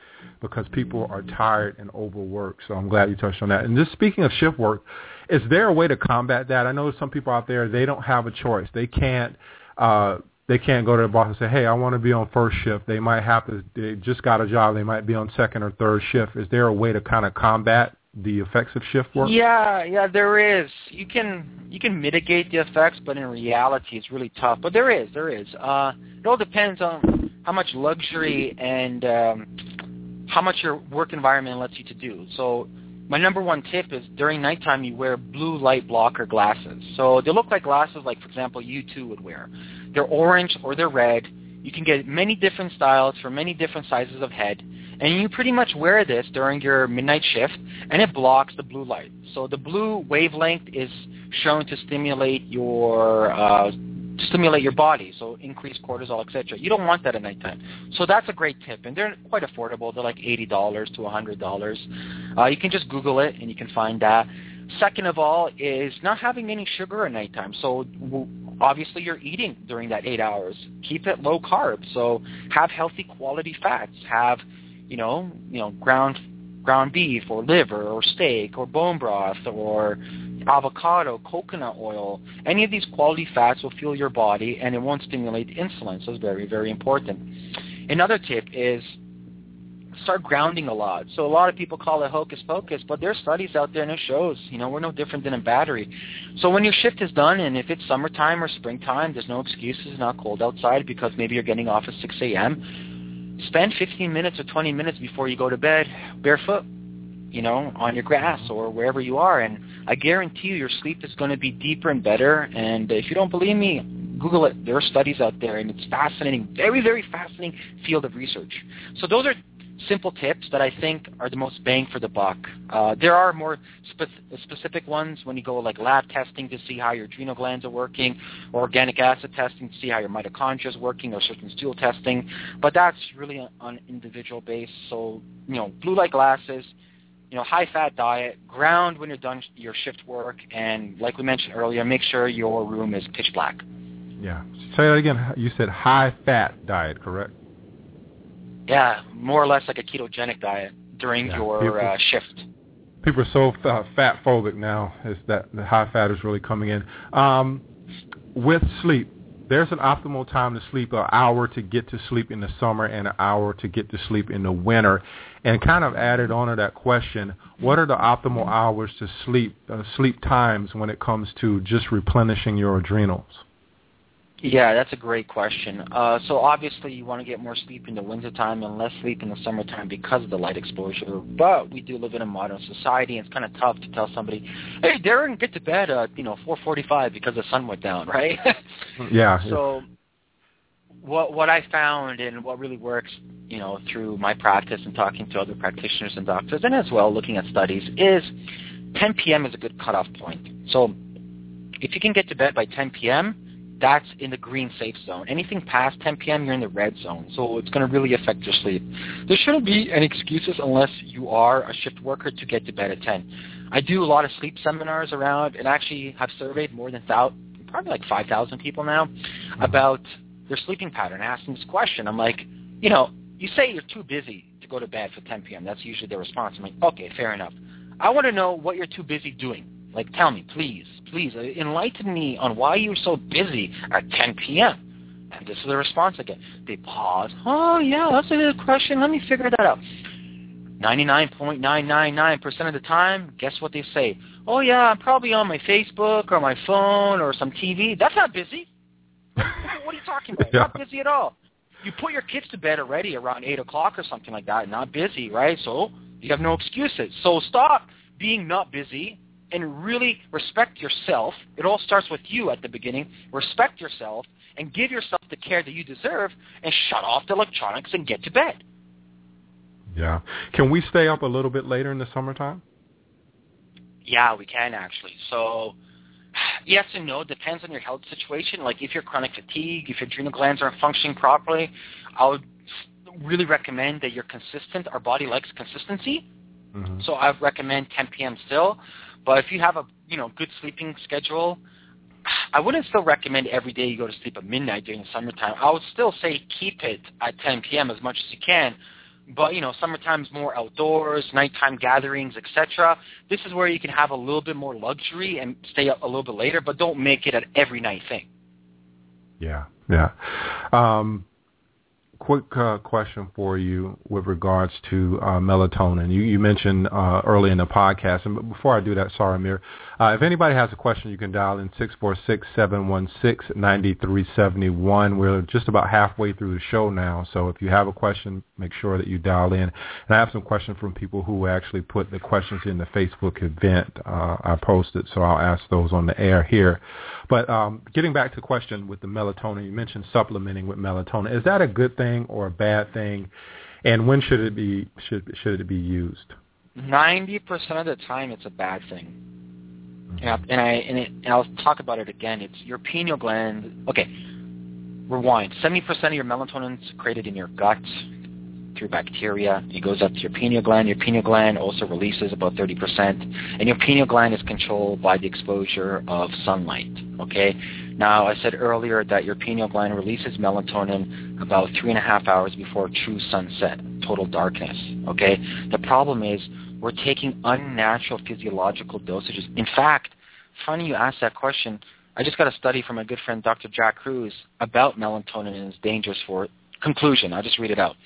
because people are tired and overworked. So I'm glad you touched on that. And just speaking of shift work, is there a way to combat that? I know some people out there they don't have a choice. They can't. Uh, they can't go to the boss and say, "Hey, I want to be on first shift." They might have to. They just got a job. They might be on second or third shift. Is there a way to kind of combat the effects of shift work? Yeah, yeah, there is. You can you can mitigate the effects, but in reality, it's really tough. But there is, there is. Uh, it all depends on how much luxury and um, how much your work environment lets you to do. So my number one tip is during nighttime you wear blue light blocker glasses. So they look like glasses like, for example, you two would wear. They're orange or they're red. You can get many different styles for many different sizes of head. And you pretty much wear this during your midnight shift, and it blocks the blue light. So the blue wavelength is shown to stimulate your uh, stimulate your body, so increase cortisol, etc. You don't want that at nighttime. So that's a great tip, and they're quite affordable. They're like eighty dollars to a hundred dollars. Uh, you can just Google it, and you can find that. Second of all is not having any sugar at nighttime. So obviously you're eating during that eight hours. Keep it low carb. So have healthy quality fats. Have you know you know ground ground beef or liver or steak or bone broth or avocado, coconut oil, any of these quality fats will fuel your body and it won't stimulate insulin. So it's very, very important. Another tip is start grounding a lot. So a lot of people call it hocus pocus, but there's studies out there and it shows, you know, we're no different than a battery. So when your shift is done and if it's summertime or springtime, there's no excuses, it's not cold outside because maybe you're getting off at 6 a.m. Spend 15 minutes or 20 minutes before you go to bed barefoot you know, on your grass or wherever you are. And I guarantee you your sleep is going to be deeper and better. And if you don't believe me, Google it. There are studies out there, and it's fascinating, very, very fascinating field of research. So those are simple tips that I think are the most bang for the buck. Uh, there are more spe- specific ones when you go like lab testing to see how your adrenal glands are working, or organic acid testing to see how your mitochondria is working, or certain stool testing. But that's really on individual base. So you know, blue light glasses, you know, high fat diet, ground when you're done your shift work, and like we mentioned earlier, make sure your room is pitch black. Yeah. Say that again. You said high fat diet, correct? Yeah, more or less like a ketogenic diet during yeah, your people, uh, shift. People are so uh, fat phobic now. Is that the high fat is really coming in? Um, with sleep, there's an optimal time to sleep, an hour to get to sleep in the summer and an hour to get to sleep in the winter. And kind of added on to that question, what are the optimal hours to sleep, uh, sleep times when it comes to just replenishing your adrenals? Yeah, that's a great question. Uh, so obviously you want to get more sleep in the wintertime and less sleep in the summertime because of the light exposure. But we do live in a modern society, and it's kind of tough to tell somebody, "Hey, Darren, get to bed at you know 4:45 because the sun went down," right? yeah. So what what I found and what really works, you know, through my practice and talking to other practitioners and doctors, and as well looking at studies, is 10 p.m. is a good cutoff point. So if you can get to bed by 10 p.m that's in the green safe zone. Anything past 10 p.m., you're in the red zone. So it's going to really affect your sleep. There shouldn't be any excuses unless you are a shift worker to get to bed at 10. I do a lot of sleep seminars around and actually have surveyed more than thousand, probably like 5,000 people now about their sleeping pattern. I asked them this question. I'm like, you know, you say you're too busy to go to bed for 10 p.m. That's usually their response. I'm like, okay, fair enough. I want to know what you're too busy doing. Like, tell me, please, please, uh, enlighten me on why you're so busy at 10 p.m. And this is the response again. They pause. Oh, yeah, that's a good question. Let me figure that out. 99.999% of the time, guess what they say? Oh, yeah, I'm probably on my Facebook or my phone or some TV. That's not busy. what are you talking about? Yeah. Not busy at all. you put your kids to bed already around 8 o'clock or something like that, not busy, right? So you have no excuses. So stop being not busy and really respect yourself. It all starts with you at the beginning. Respect yourself and give yourself the care that you deserve and shut off the electronics and get to bed. Yeah. Can we stay up a little bit later in the summertime? Yeah, we can actually. So yes and no. Depends on your health situation. Like if you're chronic fatigue, if your adrenal glands aren't functioning properly, I would really recommend that you're consistent. Our body likes consistency. Mm-hmm. So I recommend 10 p.m. still. But if you have a you know good sleeping schedule, I wouldn't still recommend every day you go to sleep at midnight during the summertime. I would still say keep it at 10 p.m. as much as you can. But you know, summertime's more outdoors, nighttime gatherings, etc. This is where you can have a little bit more luxury and stay up a little bit later, but don't make it an every night thing. Yeah, yeah. Um, quick uh, question for you with regards to uh, melatonin. You, you mentioned uh, early in the podcast, and before I do that, sorry, Ameer, uh, if anybody has a question, you can dial in 646-716-9371. We're just about halfway through the show now, so if you have a question, make sure that you dial in. And I have some questions from people who actually put the questions in the Facebook event uh, I posted, so I'll ask those on the air here. But um, getting back to the question with the melatonin, you mentioned supplementing with melatonin. Is that a good thing or a bad thing? And when should it be should should it be used? Ninety percent of the time, it's a bad thing. Mm-hmm. And, I, and I and, it, and I'll talk about it again. It's your pineal gland. Okay, rewind. Seventy percent of your melatonin is created in your gut through bacteria. It goes up to your pineal gland. Your pineal gland also releases about 30%. And your pineal gland is controlled by the exposure of sunlight. Okay? Now, I said earlier that your pineal gland releases melatonin about three and a half hours before true sunset, total darkness. Okay? The problem is we're taking unnatural physiological dosages. In fact, funny you asked that question. I just got a study from my good friend Dr. Jack Kruse about melatonin and its dangers for conclusion. I'll just read it out.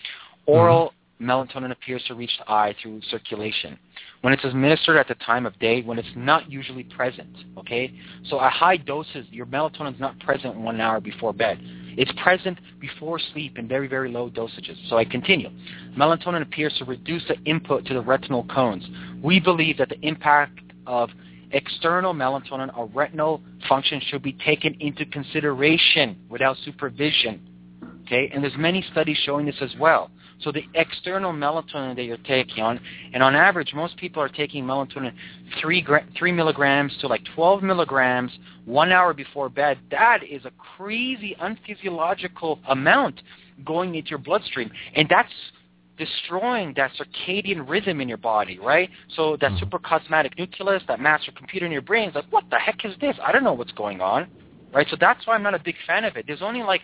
Oral mm-hmm. melatonin appears to reach the eye through circulation. When it's administered at the time of day, when it's not usually present, okay? So at high doses, your melatonin is not present one hour before bed. It's present before sleep in very, very low dosages. So I continue. Melatonin appears to reduce the input to the retinal cones. We believe that the impact of external melatonin or retinal function should be taken into consideration without supervision. Okay, and there's many studies showing this as well. So the external melatonin that you're taking on, and on average, most people are taking melatonin three gra- three milligrams to like 12 milligrams one hour before bed. That is a crazy, unphysiological amount going into your bloodstream, and that's destroying that circadian rhythm in your body, right? So that mm-hmm. nucleus, that master computer in your brain is like, what the heck is this? I don't know what's going on, right? So that's why I'm not a big fan of it. There's only like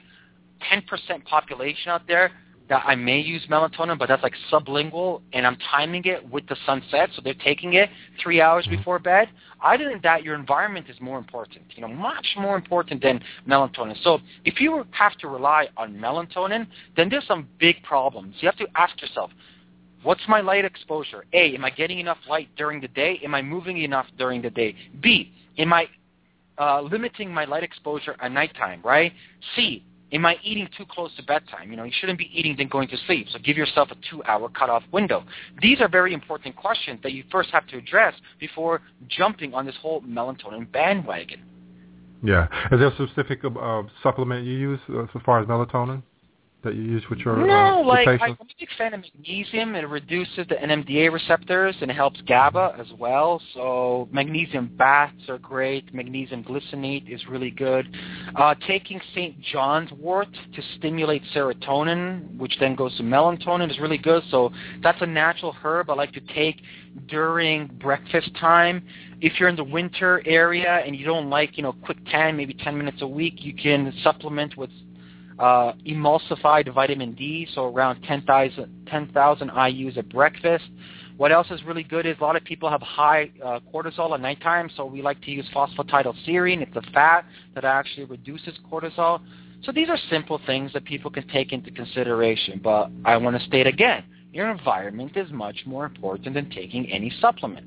10% population out there that I may use melatonin, but that's like sublingual, and I'm timing it with the sunset, so they're taking it three hours mm-hmm. before bed. Other than that, your environment is more important, you know, much more important than melatonin. So if you have to rely on melatonin, then there's some big problems. You have to ask yourself, what's my light exposure? A, am I getting enough light during the day? Am I moving enough during the day? B, am I uh, limiting my light exposure at nighttime, right? C, Am I eating too close to bedtime? You know, you shouldn't be eating then going to sleep. So give yourself a two-hour cutoff window. These are very important questions that you first have to address before jumping on this whole melatonin bandwagon. Yeah. Is there a specific uh, supplement you use uh, as far as melatonin? That you use with your no, uh, like? I'm a big fan of magnesium. It reduces the NMDA receptors and it helps GABA as well. So magnesium baths are great. Magnesium glycinate is really good. Uh, taking St. John's wort to stimulate serotonin, which then goes to melatonin, is really good. So that's a natural herb I like to take during breakfast time. If you're in the winter area and you don't like, you know, quick tan, maybe 10 minutes a week, you can supplement with uh, emulsified vitamin D, so around 10,000 10, IUs at breakfast. What else is really good is a lot of people have high uh, cortisol at nighttime, so we like to use phosphatidylserine. It's a fat that actually reduces cortisol. So these are simple things that people can take into consideration. But I want to state again, your environment is much more important than taking any supplement.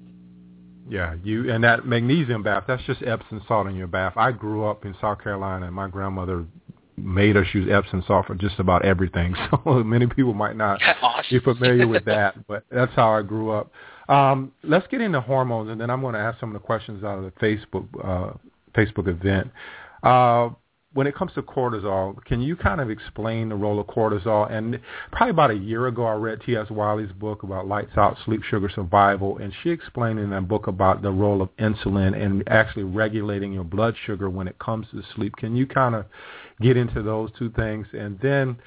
Yeah, you and that magnesium bath, that's just Epsom salt in your bath. I grew up in South Carolina and my grandmother made us use Epsom salt for just about everything. So many people might not awesome. be familiar with that, but that's how I grew up. Um, let's get into hormones, and then I'm going to ask some of the questions out of the Facebook uh, Facebook event. Uh, when it comes to cortisol, can you kind of explain the role of cortisol? And probably about a year ago, I read T.S. Wiley's book about lights out sleep sugar survival, and she explained in that book about the role of insulin and actually regulating your blood sugar when it comes to sleep. Can you kind of get into those two things? And then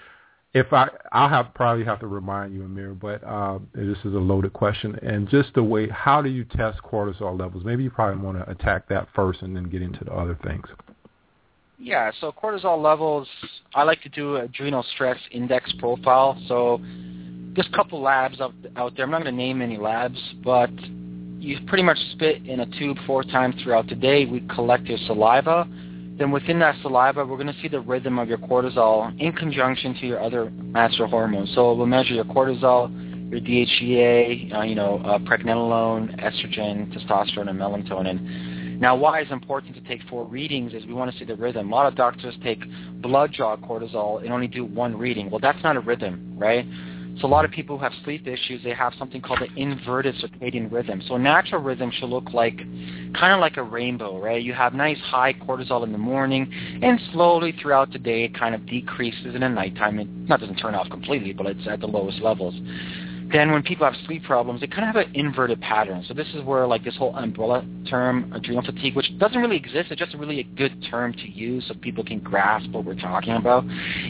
if I, I'll have probably have to remind you, Ameer, but uh, this is a loaded question. And just the way, how do you test cortisol levels? Maybe you probably want to attack that first and then get into the other things. Yeah, so cortisol levels, I like to do adrenal stress index profile. So there's a couple labs out, out there. I'm not going to name any labs, but you pretty much spit in a tube four times throughout the day. We collect your saliva. Then within that saliva, we're going to see the rhythm of your cortisol in conjunction to your other master hormones. So we'll measure your cortisol, your DHEA, uh, you know, uh, pregnenolone, estrogen, testosterone, and melatonin. Now, why it's important to take four readings is we want to see the rhythm. A lot of doctors take blood draw cortisol and only do one reading. Well, that's not a rhythm, right? So a lot of people who have sleep issues, they have something called the inverted circadian rhythm. So natural rhythm should look like kind of like a rainbow, right? You have nice high cortisol in the morning, and slowly throughout the day it kind of decreases in the nighttime. It not doesn't turn off completely, but it's at the lowest levels then when people have sleep problems, they kind of have an inverted pattern. So this is where like this whole umbrella term, adrenal fatigue, which doesn't really exist, it's just really a good term to use so people can grasp what we're talking about,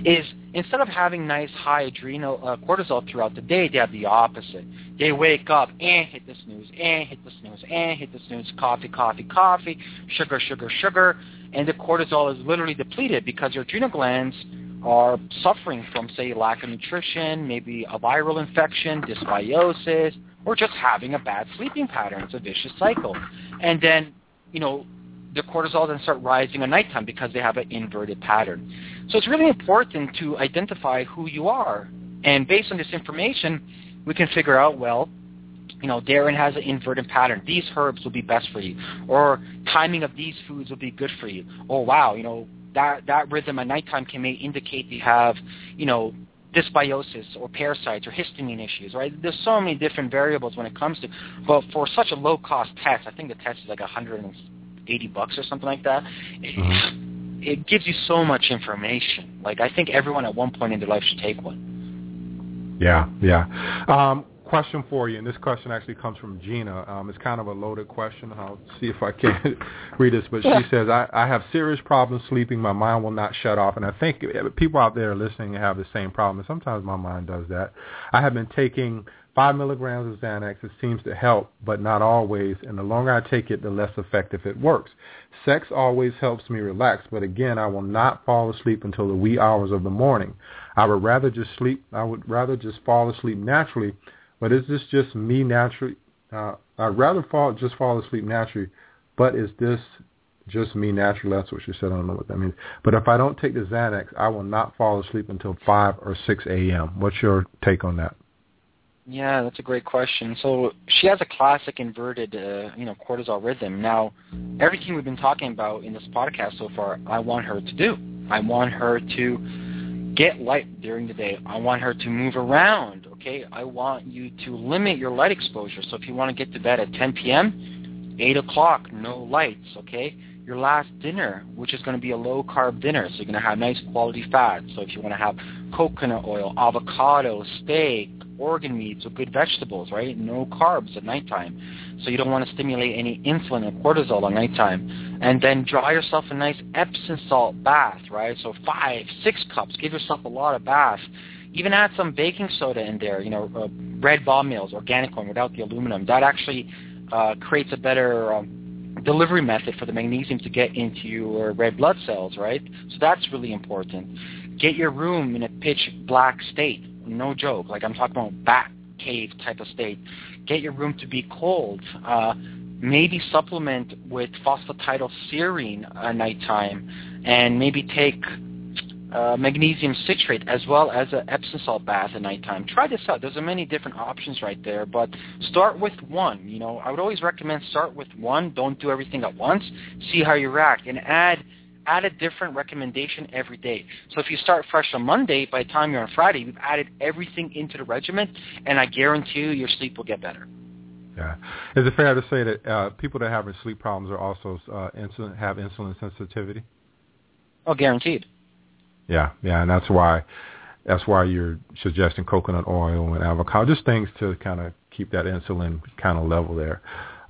is instead of having nice high adrenal uh, cortisol throughout the day, they have the opposite. They wake up and hit the snooze, and hit the snooze, and hit the snooze, coffee, coffee, coffee, sugar, sugar, sugar, and the cortisol is literally depleted because your adrenal glands are suffering from, say, lack of nutrition, maybe a viral infection, dysbiosis, or just having a bad sleeping pattern. It's a vicious cycle. And then, you know, the cortisol then start rising at nighttime because they have an inverted pattern. So it's really important to identify who you are. And based on this information, we can figure out, well, you know, Darren has an inverted pattern. These herbs will be best for you. Or timing of these foods will be good for you. Oh, wow, you know, that that rhythm at nighttime can may indicate you have, you know, dysbiosis or parasites or histamine issues, right? There's so many different variables when it comes to, but for such a low cost test, I think the test is like 180 bucks or something like that. Mm-hmm. It, it gives you so much information. Like I think everyone at one point in their life should take one. Yeah, yeah. Um, question for you, and this question actually comes from Gina. Um, it's kind of a loaded question. I'll see if I can read this, but she says, I, I have serious problems sleeping. My mind will not shut off, and I think people out there listening have the same problem. And sometimes my mind does that. I have been taking five milligrams of Xanax. It seems to help, but not always. And the longer I take it, the less effective it works. Sex always helps me relax, but again, I will not fall asleep until the wee hours of the morning. I would rather just sleep. I would rather just fall asleep naturally but is this just me naturally? Uh, I'd rather fall just fall asleep naturally, but is this just me naturally? That's what she said. I don't know what that means. But if I don't take the Xanax, I will not fall asleep until 5 or 6 a.m. What's your take on that? Yeah, that's a great question. So she has a classic inverted, uh, you know, cortisol rhythm. Now, everything we've been talking about in this podcast so far, I want her to do. I want her to get light during the day. I want her to move around okay, I want you to limit your light exposure. So if you want to get to bed at 10 p.m., 8 o'clock, no lights, okay? Your last dinner, which is going to be a low-carb dinner, so you're going to have nice quality fats. So if you want to have coconut oil, avocado, steak, organ meats, or good vegetables, right? No carbs at nighttime. So you don't want to stimulate any insulin or cortisol at nighttime. And then draw yourself a nice Epsom salt bath, right? So five, six cups. Give yourself a lot of bath even add some baking soda in there, you know, uh, red ball meals, organic one without the aluminum. That actually uh, creates a better um, delivery method for the magnesium to get into your red blood cells, right? So that's really important. Get your room in a pitch black state. No joke. Like I'm talking about bat cave type of state. Get your room to be cold. Uh, maybe supplement with phosphatidylserine at nighttime and maybe take uh, magnesium citrate as well as an Epsom salt bath at nighttime. Try this out. There's a many different options right there, but start with one. You know, I would always recommend start with one. Don't do everything at once. See how you react, and add add a different recommendation every day. So if you start fresh on Monday, by the time you're on Friday, you've added everything into the regimen, and I guarantee you your sleep will get better. Yeah. Is it fair to say that uh, people that have sleep problems are also uh, insulin have insulin sensitivity? Oh, guaranteed. Yeah, yeah, and that's why that's why you're suggesting coconut oil and avocado, just things to kind of keep that insulin kind of level there.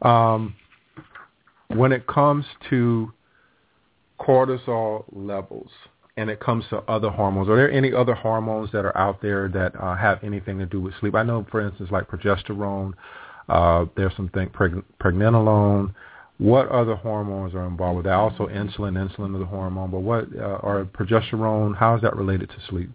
Um, when it comes to cortisol levels and it comes to other hormones, are there any other hormones that are out there that uh, have anything to do with sleep? I know, for instance, like progesterone, uh, there's some things, preg- pregnenolone. What other hormones are involved with that? Also, insulin. Insulin is a hormone, but what uh, are progesterone? How is that related to sleep?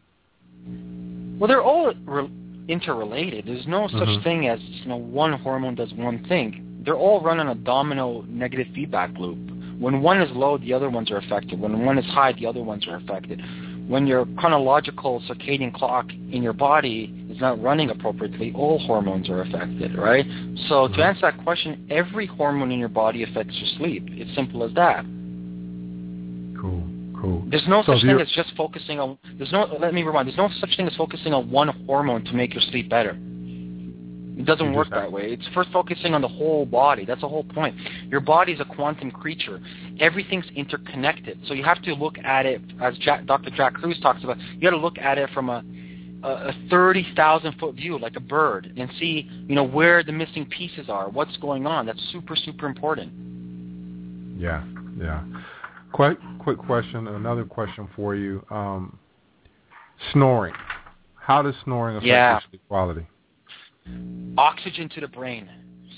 Well, they're all re- interrelated. There's no such mm-hmm. thing as you know one hormone does one thing. They're all run on a domino negative feedback loop. When one is low, the other ones are affected. When one is high, the other ones are affected. When your chronological circadian clock in your body is not running appropriately, all hormones are affected, right? So to mm-hmm. answer that question, every hormone in your body affects your sleep. It's simple as that. Cool. Cool. There's no so such thing as just focusing on. There's no. Let me remind. There's no such thing as focusing on one hormone to make your sleep better. It doesn't work that way. It's first focusing on the whole body. That's the whole point. Your body is a quantum creature. Everything's interconnected. So you have to look at it, as Jack, Dr. Jack Kruse talks about, you got to look at it from a, a 30,000 foot view, like a bird, and see, you know, where the missing pieces are, what's going on. That's super, super important. Yeah, yeah. Quick, quick question. Another question for you. Um, snoring. How does snoring affect yeah. your sleep quality? Oxygen to the brain.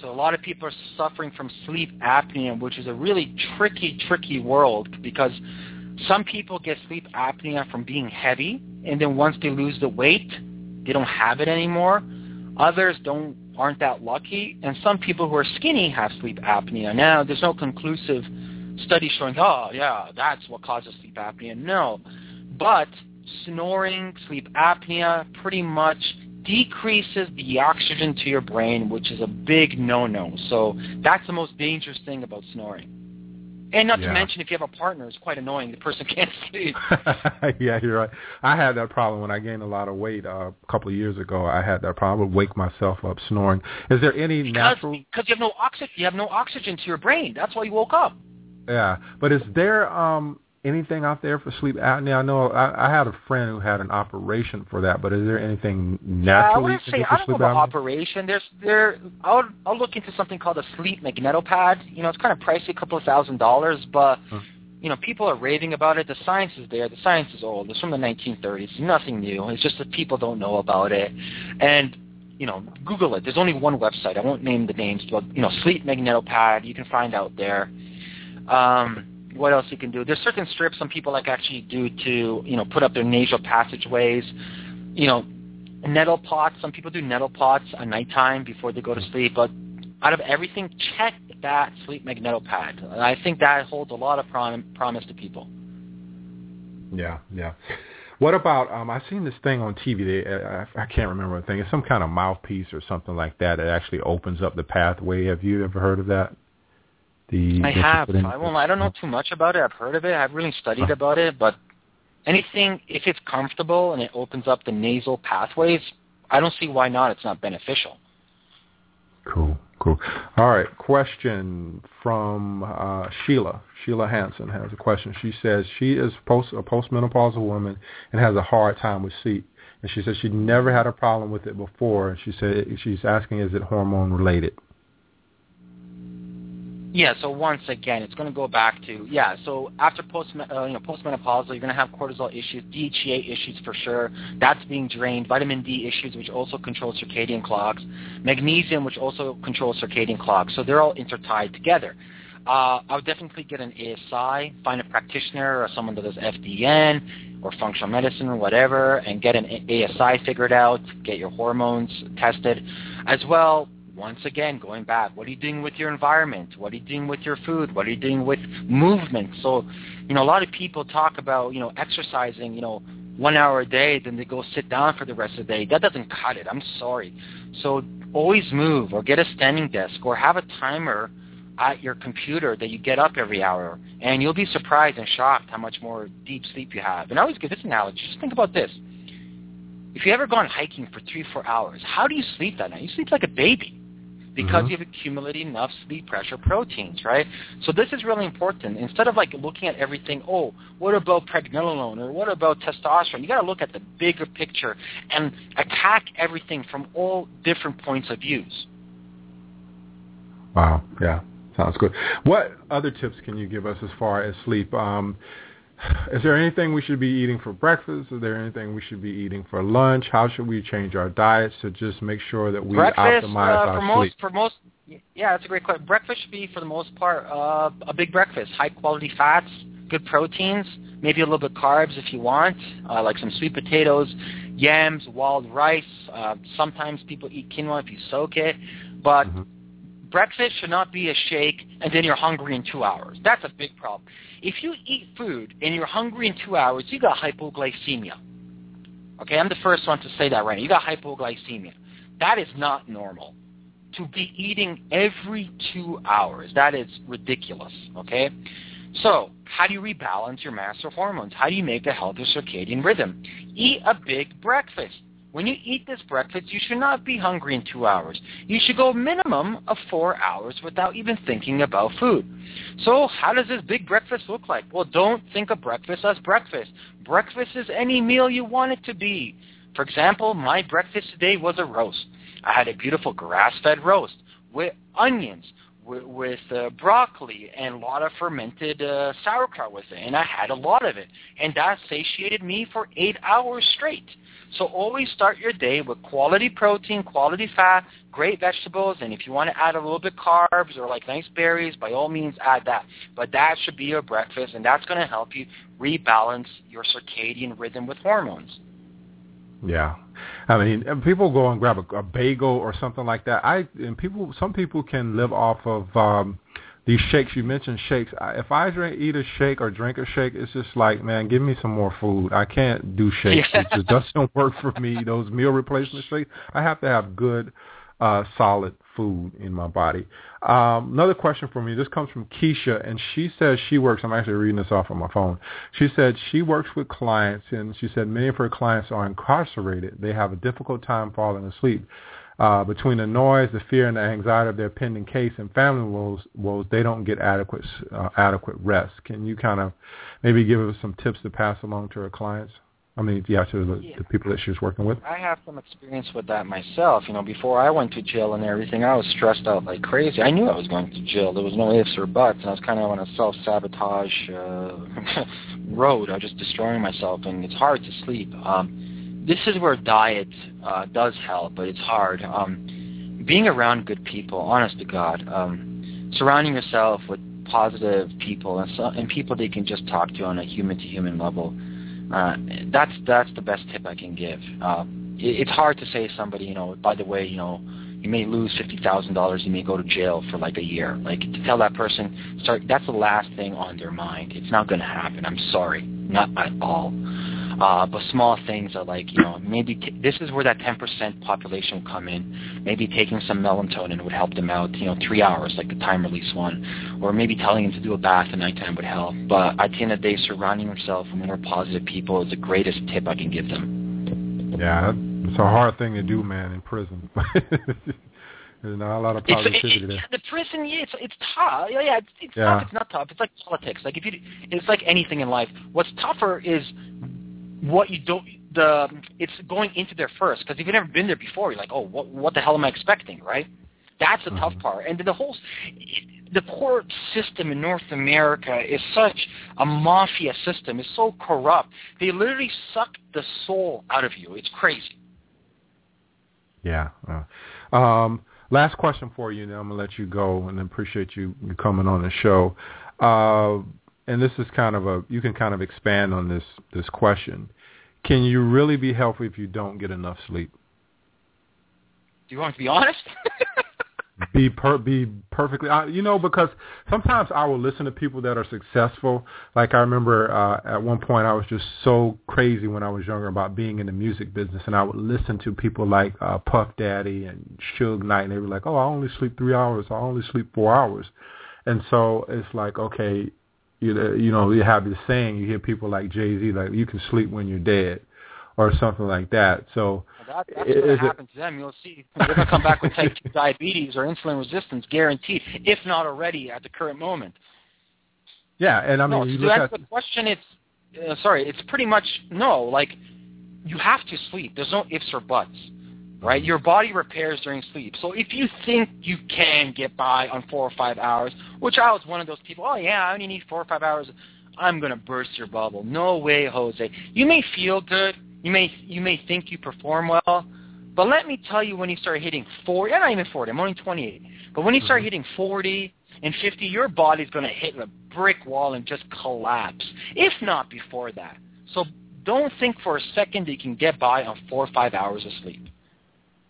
So a lot of people are suffering from sleep apnea, which is a really tricky, tricky world because some people get sleep apnea from being heavy, and then once they lose the weight, they don't have it anymore. Others don't aren't that lucky, and some people who are skinny have sleep apnea. Now, there's no conclusive study showing, oh, yeah, that's what causes sleep apnea. No. But snoring, sleep apnea pretty much decreases the oxygen to your brain, which is a big no-no. So that's the most dangerous thing about snoring. And not yeah. to mention, if you have a partner, it's quite annoying. The person can't sleep. yeah, you're right. I had that problem when I gained a lot of weight uh, a couple of years ago. I had that problem. I would wake myself up snoring. Is there any because, natural? Because you have no oxygen. You have no oxygen to your brain. That's why you woke up. Yeah, but is there um anything out there for sleep apnea? I know I, I had a friend who had an operation for that, but is there anything naturally? Yeah, I would say I don't know about operation. There's there. I'll I'll look into something called a sleep magnetopad. You know, it's kind of pricey, a couple of thousand dollars, but. Huh. You know, people are raving about it. The science is there. The science is old. It's from the 1930s. Nothing new. It's just that people don't know about it. And you know, Google it. There's only one website. I won't name the names, but you know, Sleep Magnetopad. You can find out there. Um, what else you can do? There's certain strips some people like actually do to you know put up their nasal passageways. You know, neti pots. Some people do neti pots at nighttime before they go to sleep. But out of everything, check that sleep magnetopad. I think that holds a lot of prom- promise to people. Yeah, yeah. What about um I seen this thing on TV. They, I, I can't remember the thing. It's some kind of mouthpiece or something like that. It actually opens up the pathway. Have you ever heard of that? The I have. I won't. I don't know too much about it. I've heard of it. I've really studied about it, but anything if it's comfortable and it opens up the nasal pathways, I don't see why not. It's not beneficial. Cool, cool. All right, question from uh, Sheila. Sheila Hanson has a question. She says she is post a postmenopausal woman and has a hard time with sleep. And she says she never had a problem with it before. And she said she's asking, is it hormone related? Yeah, so once again, it's going to go back to yeah. So after post uh, you know postmenopausal, you're going to have cortisol issues, DHEA issues for sure. That's being drained. Vitamin D issues, which also control circadian clocks. Magnesium, which also controls circadian clocks. So they're all intertied together. Uh, I would definitely get an ASI, find a practitioner or someone that does FDN or functional medicine or whatever, and get an ASI figured out. Get your hormones tested, as well once again, going back, what are you doing with your environment? What are you doing with your food? What are you doing with movement? So, you know, a lot of people talk about, you know, exercising, you know, one hour a day, then they go sit down for the rest of the day. That doesn't cut it. I'm sorry. So always move or get a standing desk or have a timer at your computer that you get up every hour, and you'll be surprised and shocked how much more deep sleep you have. And I always give this analogy. Just think about this. If you ever gone hiking for three, four hours, how do you sleep that night? You sleep like a baby because Mhm. you've accumulated enough sleep pressure proteins, right? So this is really important. Instead of like looking at everything, oh, what about pregnenolone or what about testosterone? You got to look at the bigger picture and attack everything from all different points of views. Wow. Yeah. Sounds good. What other tips can you give us as far as sleep? Um, is there anything we should be eating for breakfast? Is there anything we should be eating for lunch? How should we change our diets to just make sure that we breakfast optimize uh, our for most sleep? for most yeah, that's a great question. Breakfast should be for the most part uh, a big breakfast, high quality fats, good proteins, maybe a little bit carbs if you want, uh, like some sweet potatoes, yams, wild rice. Uh, sometimes people eat quinoa if you soak it, but Mhm. Breakfast should not be a shake and then you're hungry in two hours. That's a big problem. If you eat food and you're hungry in two hours, you got hypoglycemia. Okay, I'm the first one to say that right now. You got hypoglycemia. That is not normal. To be eating every two hours, that is ridiculous. Okay? So, how do you rebalance your master hormones? How do you make a healthy circadian rhythm? Eat a big breakfast. When you eat this breakfast, you should not be hungry in two hours. You should go minimum of four hours without even thinking about food. So how does this big breakfast look like? Well, don't think of breakfast as breakfast. Breakfast is any meal you want it to be. For example, my breakfast today was a roast. I had a beautiful grass-fed roast with onions, with, with uh, broccoli, and a lot of fermented uh, sauerkraut with it. And I had a lot of it. And that satiated me for eight hours straight. So always start your day with quality protein, quality fat, great vegetables, and if you want to add a little bit carbs or like nice berries, by all means add that. But that should be your breakfast, and that's going to help you rebalance your circadian rhythm with hormones. Yeah, I mean, people go and grab a, a bagel or something like that. I and people, some people can live off of um these shakes. You mentioned shakes. I, if I drink, eat a shake or drink a shake, it's just like, man, give me some more food. I can't do shakes. Yeah. It just doesn't work for me. Those meal replacement shakes. I have to have good, uh, solid food in my body. Um, another question for me. This comes from Keisha, and she says she works. I'm actually reading this off on my phone. She said she works with clients, and she said many of her clients are incarcerated. They have a difficult time falling asleep. Uh, between the noise, the fear, and the anxiety of their pending case and family woes, woes they don't get adequate uh, adequate rest. Can you kind of maybe give us some tips to pass along to her clients? I mean, yeah, to the, Yeah. the people that she was working with. I have some experience with that myself. You know, before I went to jail and everything, I was stressed out like crazy. I knew I was going to jail. There was no ifs or buts, and I was kind of on a self-sabotage uh, road. I was just destroying myself, and it's hard to sleep. Um, this is where diet uh, does help, but it's hard. Um, being around good people, honest to God, um, surrounding yourself with positive people and, so, and people that you can just talk to on a human-to-human level. Uh, that's that's the best tip I can give. Uh, it, it's hard to say to somebody, you know, by the way, you know, you may lose fifty thousand dollars, you may go to jail for like a year. Like to tell that person, start. That's the last thing on their mind. It's not going to happen. I'm sorry, not at all. Uh, but small things are like, you know, maybe t- this is where that 10% population will come in. Maybe taking some melatonin would help them out, you know, three hours, like the time release one. Or maybe telling them to do a bath at nighttime would help. But at the end of the day, surrounding yourself with more positive people is the greatest tip I can give them. Yeah, it's a hard thing to do, man, in prison. There's not a lot of It's, positivity it, there. the prison, yeah, it's, it's tough. Yeah, yeah, it's, it's Yeah. tough. It's not tough. It's like politics. Like if you, it's like anything in life. What's tougher is what you don't. The it's going into there first because if you've never been there before, you're like, oh, what, what the hell am I expecting, right? That's the tough Mhm. part. And the whole, the court system in North America is such a mafia system. It's so corrupt. They literally suck the soul out of you. It's crazy. Yeah. Uh, um, last question for you, and I'm gonna let you go, and I appreciate you you coming on the show. Uh, and this is kind of a you can kind of expand on this this question. Can you really be healthy if you don't get enough sleep? Do you want to be honest? be per be perfectly uh, you know because sometimes I will listen to people that are successful like I remember uh at one point I was just so crazy when I was younger about being in the music business and I would listen to people like uh Puff Daddy and Suge Knight and they were like oh I only sleep 3 hours I only sleep 4 hours And so it's like, okay, you know, you know, you have this saying, you hear people like Jay Z, like you can sleep when you're dead, or something like that. So that, that's going to happen to them. You'll see they're going to come back with type 2 diabetes or insulin resistance, guaranteed, if not already at the current moment. Yeah, and I mean, no, you to look answer at the question, it's uh, sorry, it's pretty much no. Like you have to sleep. There's no ifs or buts, right? Your body repairs during sleep. So if you think you can get by on four or five hours, which I was one of those people, oh yeah, I only need four or five hours. I'm gonna burst your bubble. No way, Jose. You may feel good. You may you may think you perform well, but let me tell you, when you start hitting 40, I'm not even 40. I'm only 28. But when you start Mhm. hitting 40 and 50, your body's going to hit a brick wall and just collapse, if not before that. So don't think for a second that you can get by on four or five hours of sleep.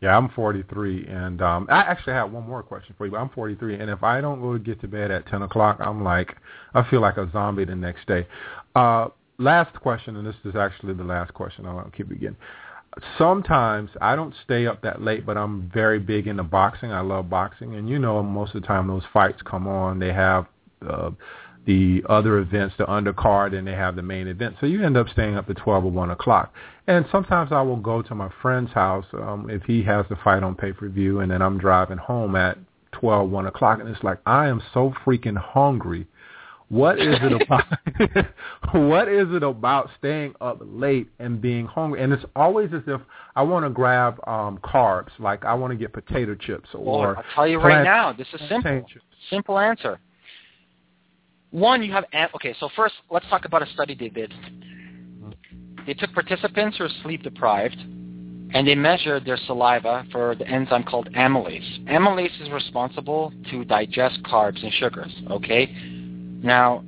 Yeah, I'm 43, and um, I actually have one more question for you. I'm 43, and if I don't go to get to bed at 10 o'clock, I'm like, I feel like a zombie the next day. Uh, last question, and this is actually the last question. I won't keep it again. Sometimes I don't stay up that late, but I'm very big into boxing. I love boxing, and you know, most of the time those fights come on, they have uh, the other events, the undercard, and they have the main event. So you end up staying up to 12 or 1 o'clock. And sometimes I will go to my friend's house um, if he has the fight on pay-per-view, and then I'm driving home at 12, 1 o'clock, and it's like I am so freaking hungry. What is it about? what is it about staying up late and being hungry? And it's always as if I want to grab um carbs, like I want to get potato chips or Well, I'll tell you right now, this is simple. Simple answer. One, you have okay. So first, let's talk about a study they did. They took participants who are sleep deprived, and they measured their saliva for the enzyme called amylase. Amylase is responsible to digest carbs and sugars. Okay. Now,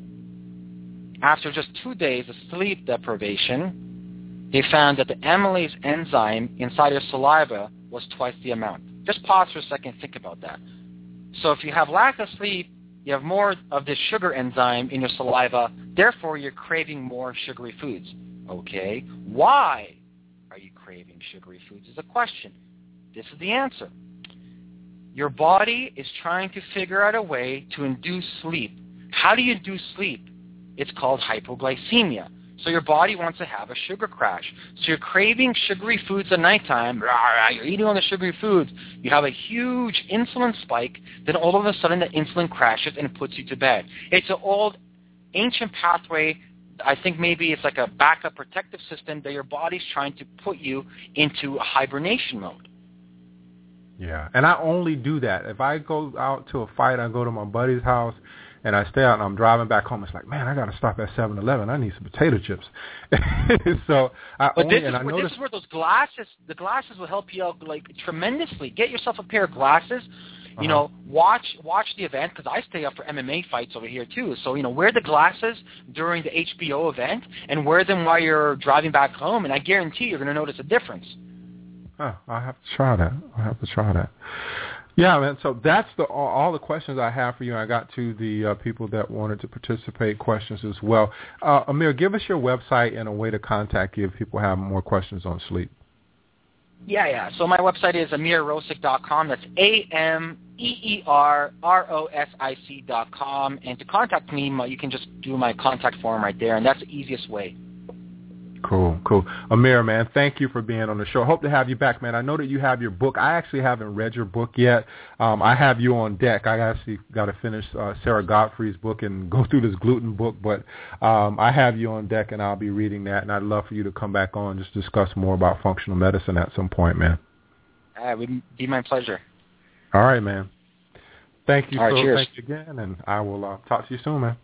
after just two days of sleep deprivation, they found that the amylase enzyme inside your saliva was twice the amount. Just pause for a second and think about that. So if you have lack of sleep, you have more of this sugar enzyme in your saliva, therefore you're craving more sugary foods. Okay, why are you craving sugary foods is a question. This is the answer. Your body is trying to figure out a way to induce sleep. How do you induce sleep? It's called hypoglycemia. So your body wants to have a sugar crash. So you're craving sugary foods at nighttime. You're eating all the sugary foods. You have a huge insulin spike. Then all of a sudden the insulin crashes and puts you to bed. It's an old ancient pathway. I think maybe it's like a backup protective system that your body's trying to put you into hibernation mode. Yeah, and I only do that if I go out to a fight. I go to my buddy's house, and I stay out, and I'm driving back home. It's like, man, I got to stop at Seven Eleven. I need some potato chips. so I But only, this is, and I where, notice, this is where those glasses, the glasses will help you out like tremendously. Get yourself a pair of glasses. You Uh-huh. know, watch watch the event because I stay up for MMA fights over here too. So you know, wear the glasses during the HBO event and wear them while you're driving back home, and I guarantee you're going to notice a difference. Oh, I have to try that. I have to try that. Yeah, man. So that's the all, all the questions I have for you. I got to the uh, people that wanted to participate questions as well. Uh, Ameer, give us your website and a way to contact you if people have more questions on sleep. Yeah, yeah. So my website is ameerrosic.com. That's A-M-E-E-R-R-O-S-I-C dot com. And to contact me, you can just do my contact form right there, and that's the easiest way. Cool. Ameer, man, thank you for being on the show. Hope to have you back, man. I know that you have your book. I actually haven't read your book yet. Um, I have you on deck. I actually got to finish uh, Sarah Godfrey's book and go through this gluten book, but um, I have you on deck, and I'll be reading that. And I'd love for you to come back on just discuss more about functional medicine at some point, man. Uh, it would be my pleasure. All right, man. Thank you All right, so thank you again, and I will uh, talk to you soon, man.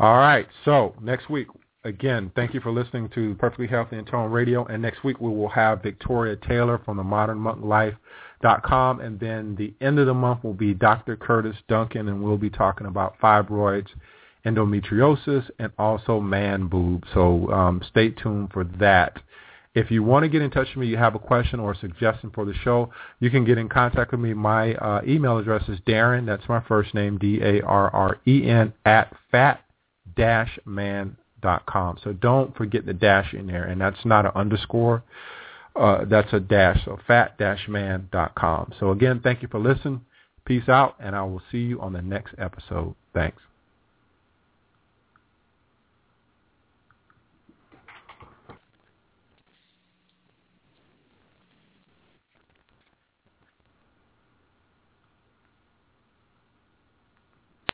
All right. So next week, again, thank you for listening to Perfectly Healthy and Tone Radio. And next week we will have Victoria Taylor from the modernmonklife.com. And then the end of the month will be Dr. Curtis Duncan, and we'll be talking about fibroids, endometriosis, and also man boob. So um, stay tuned for that. If you want to get in touch with me, you have a question or a suggestion for the show, you can get in contact with me. My uh, email address is Darren, that's my first name, D-A-R-R-E-N, at phat-man.com. So don't forget the dash in there, and that's not an underscore. Uh, that's a dash, so phat-man.com. So again, thank you for listening. Peace out, and I will see you on the next episode. Thanks.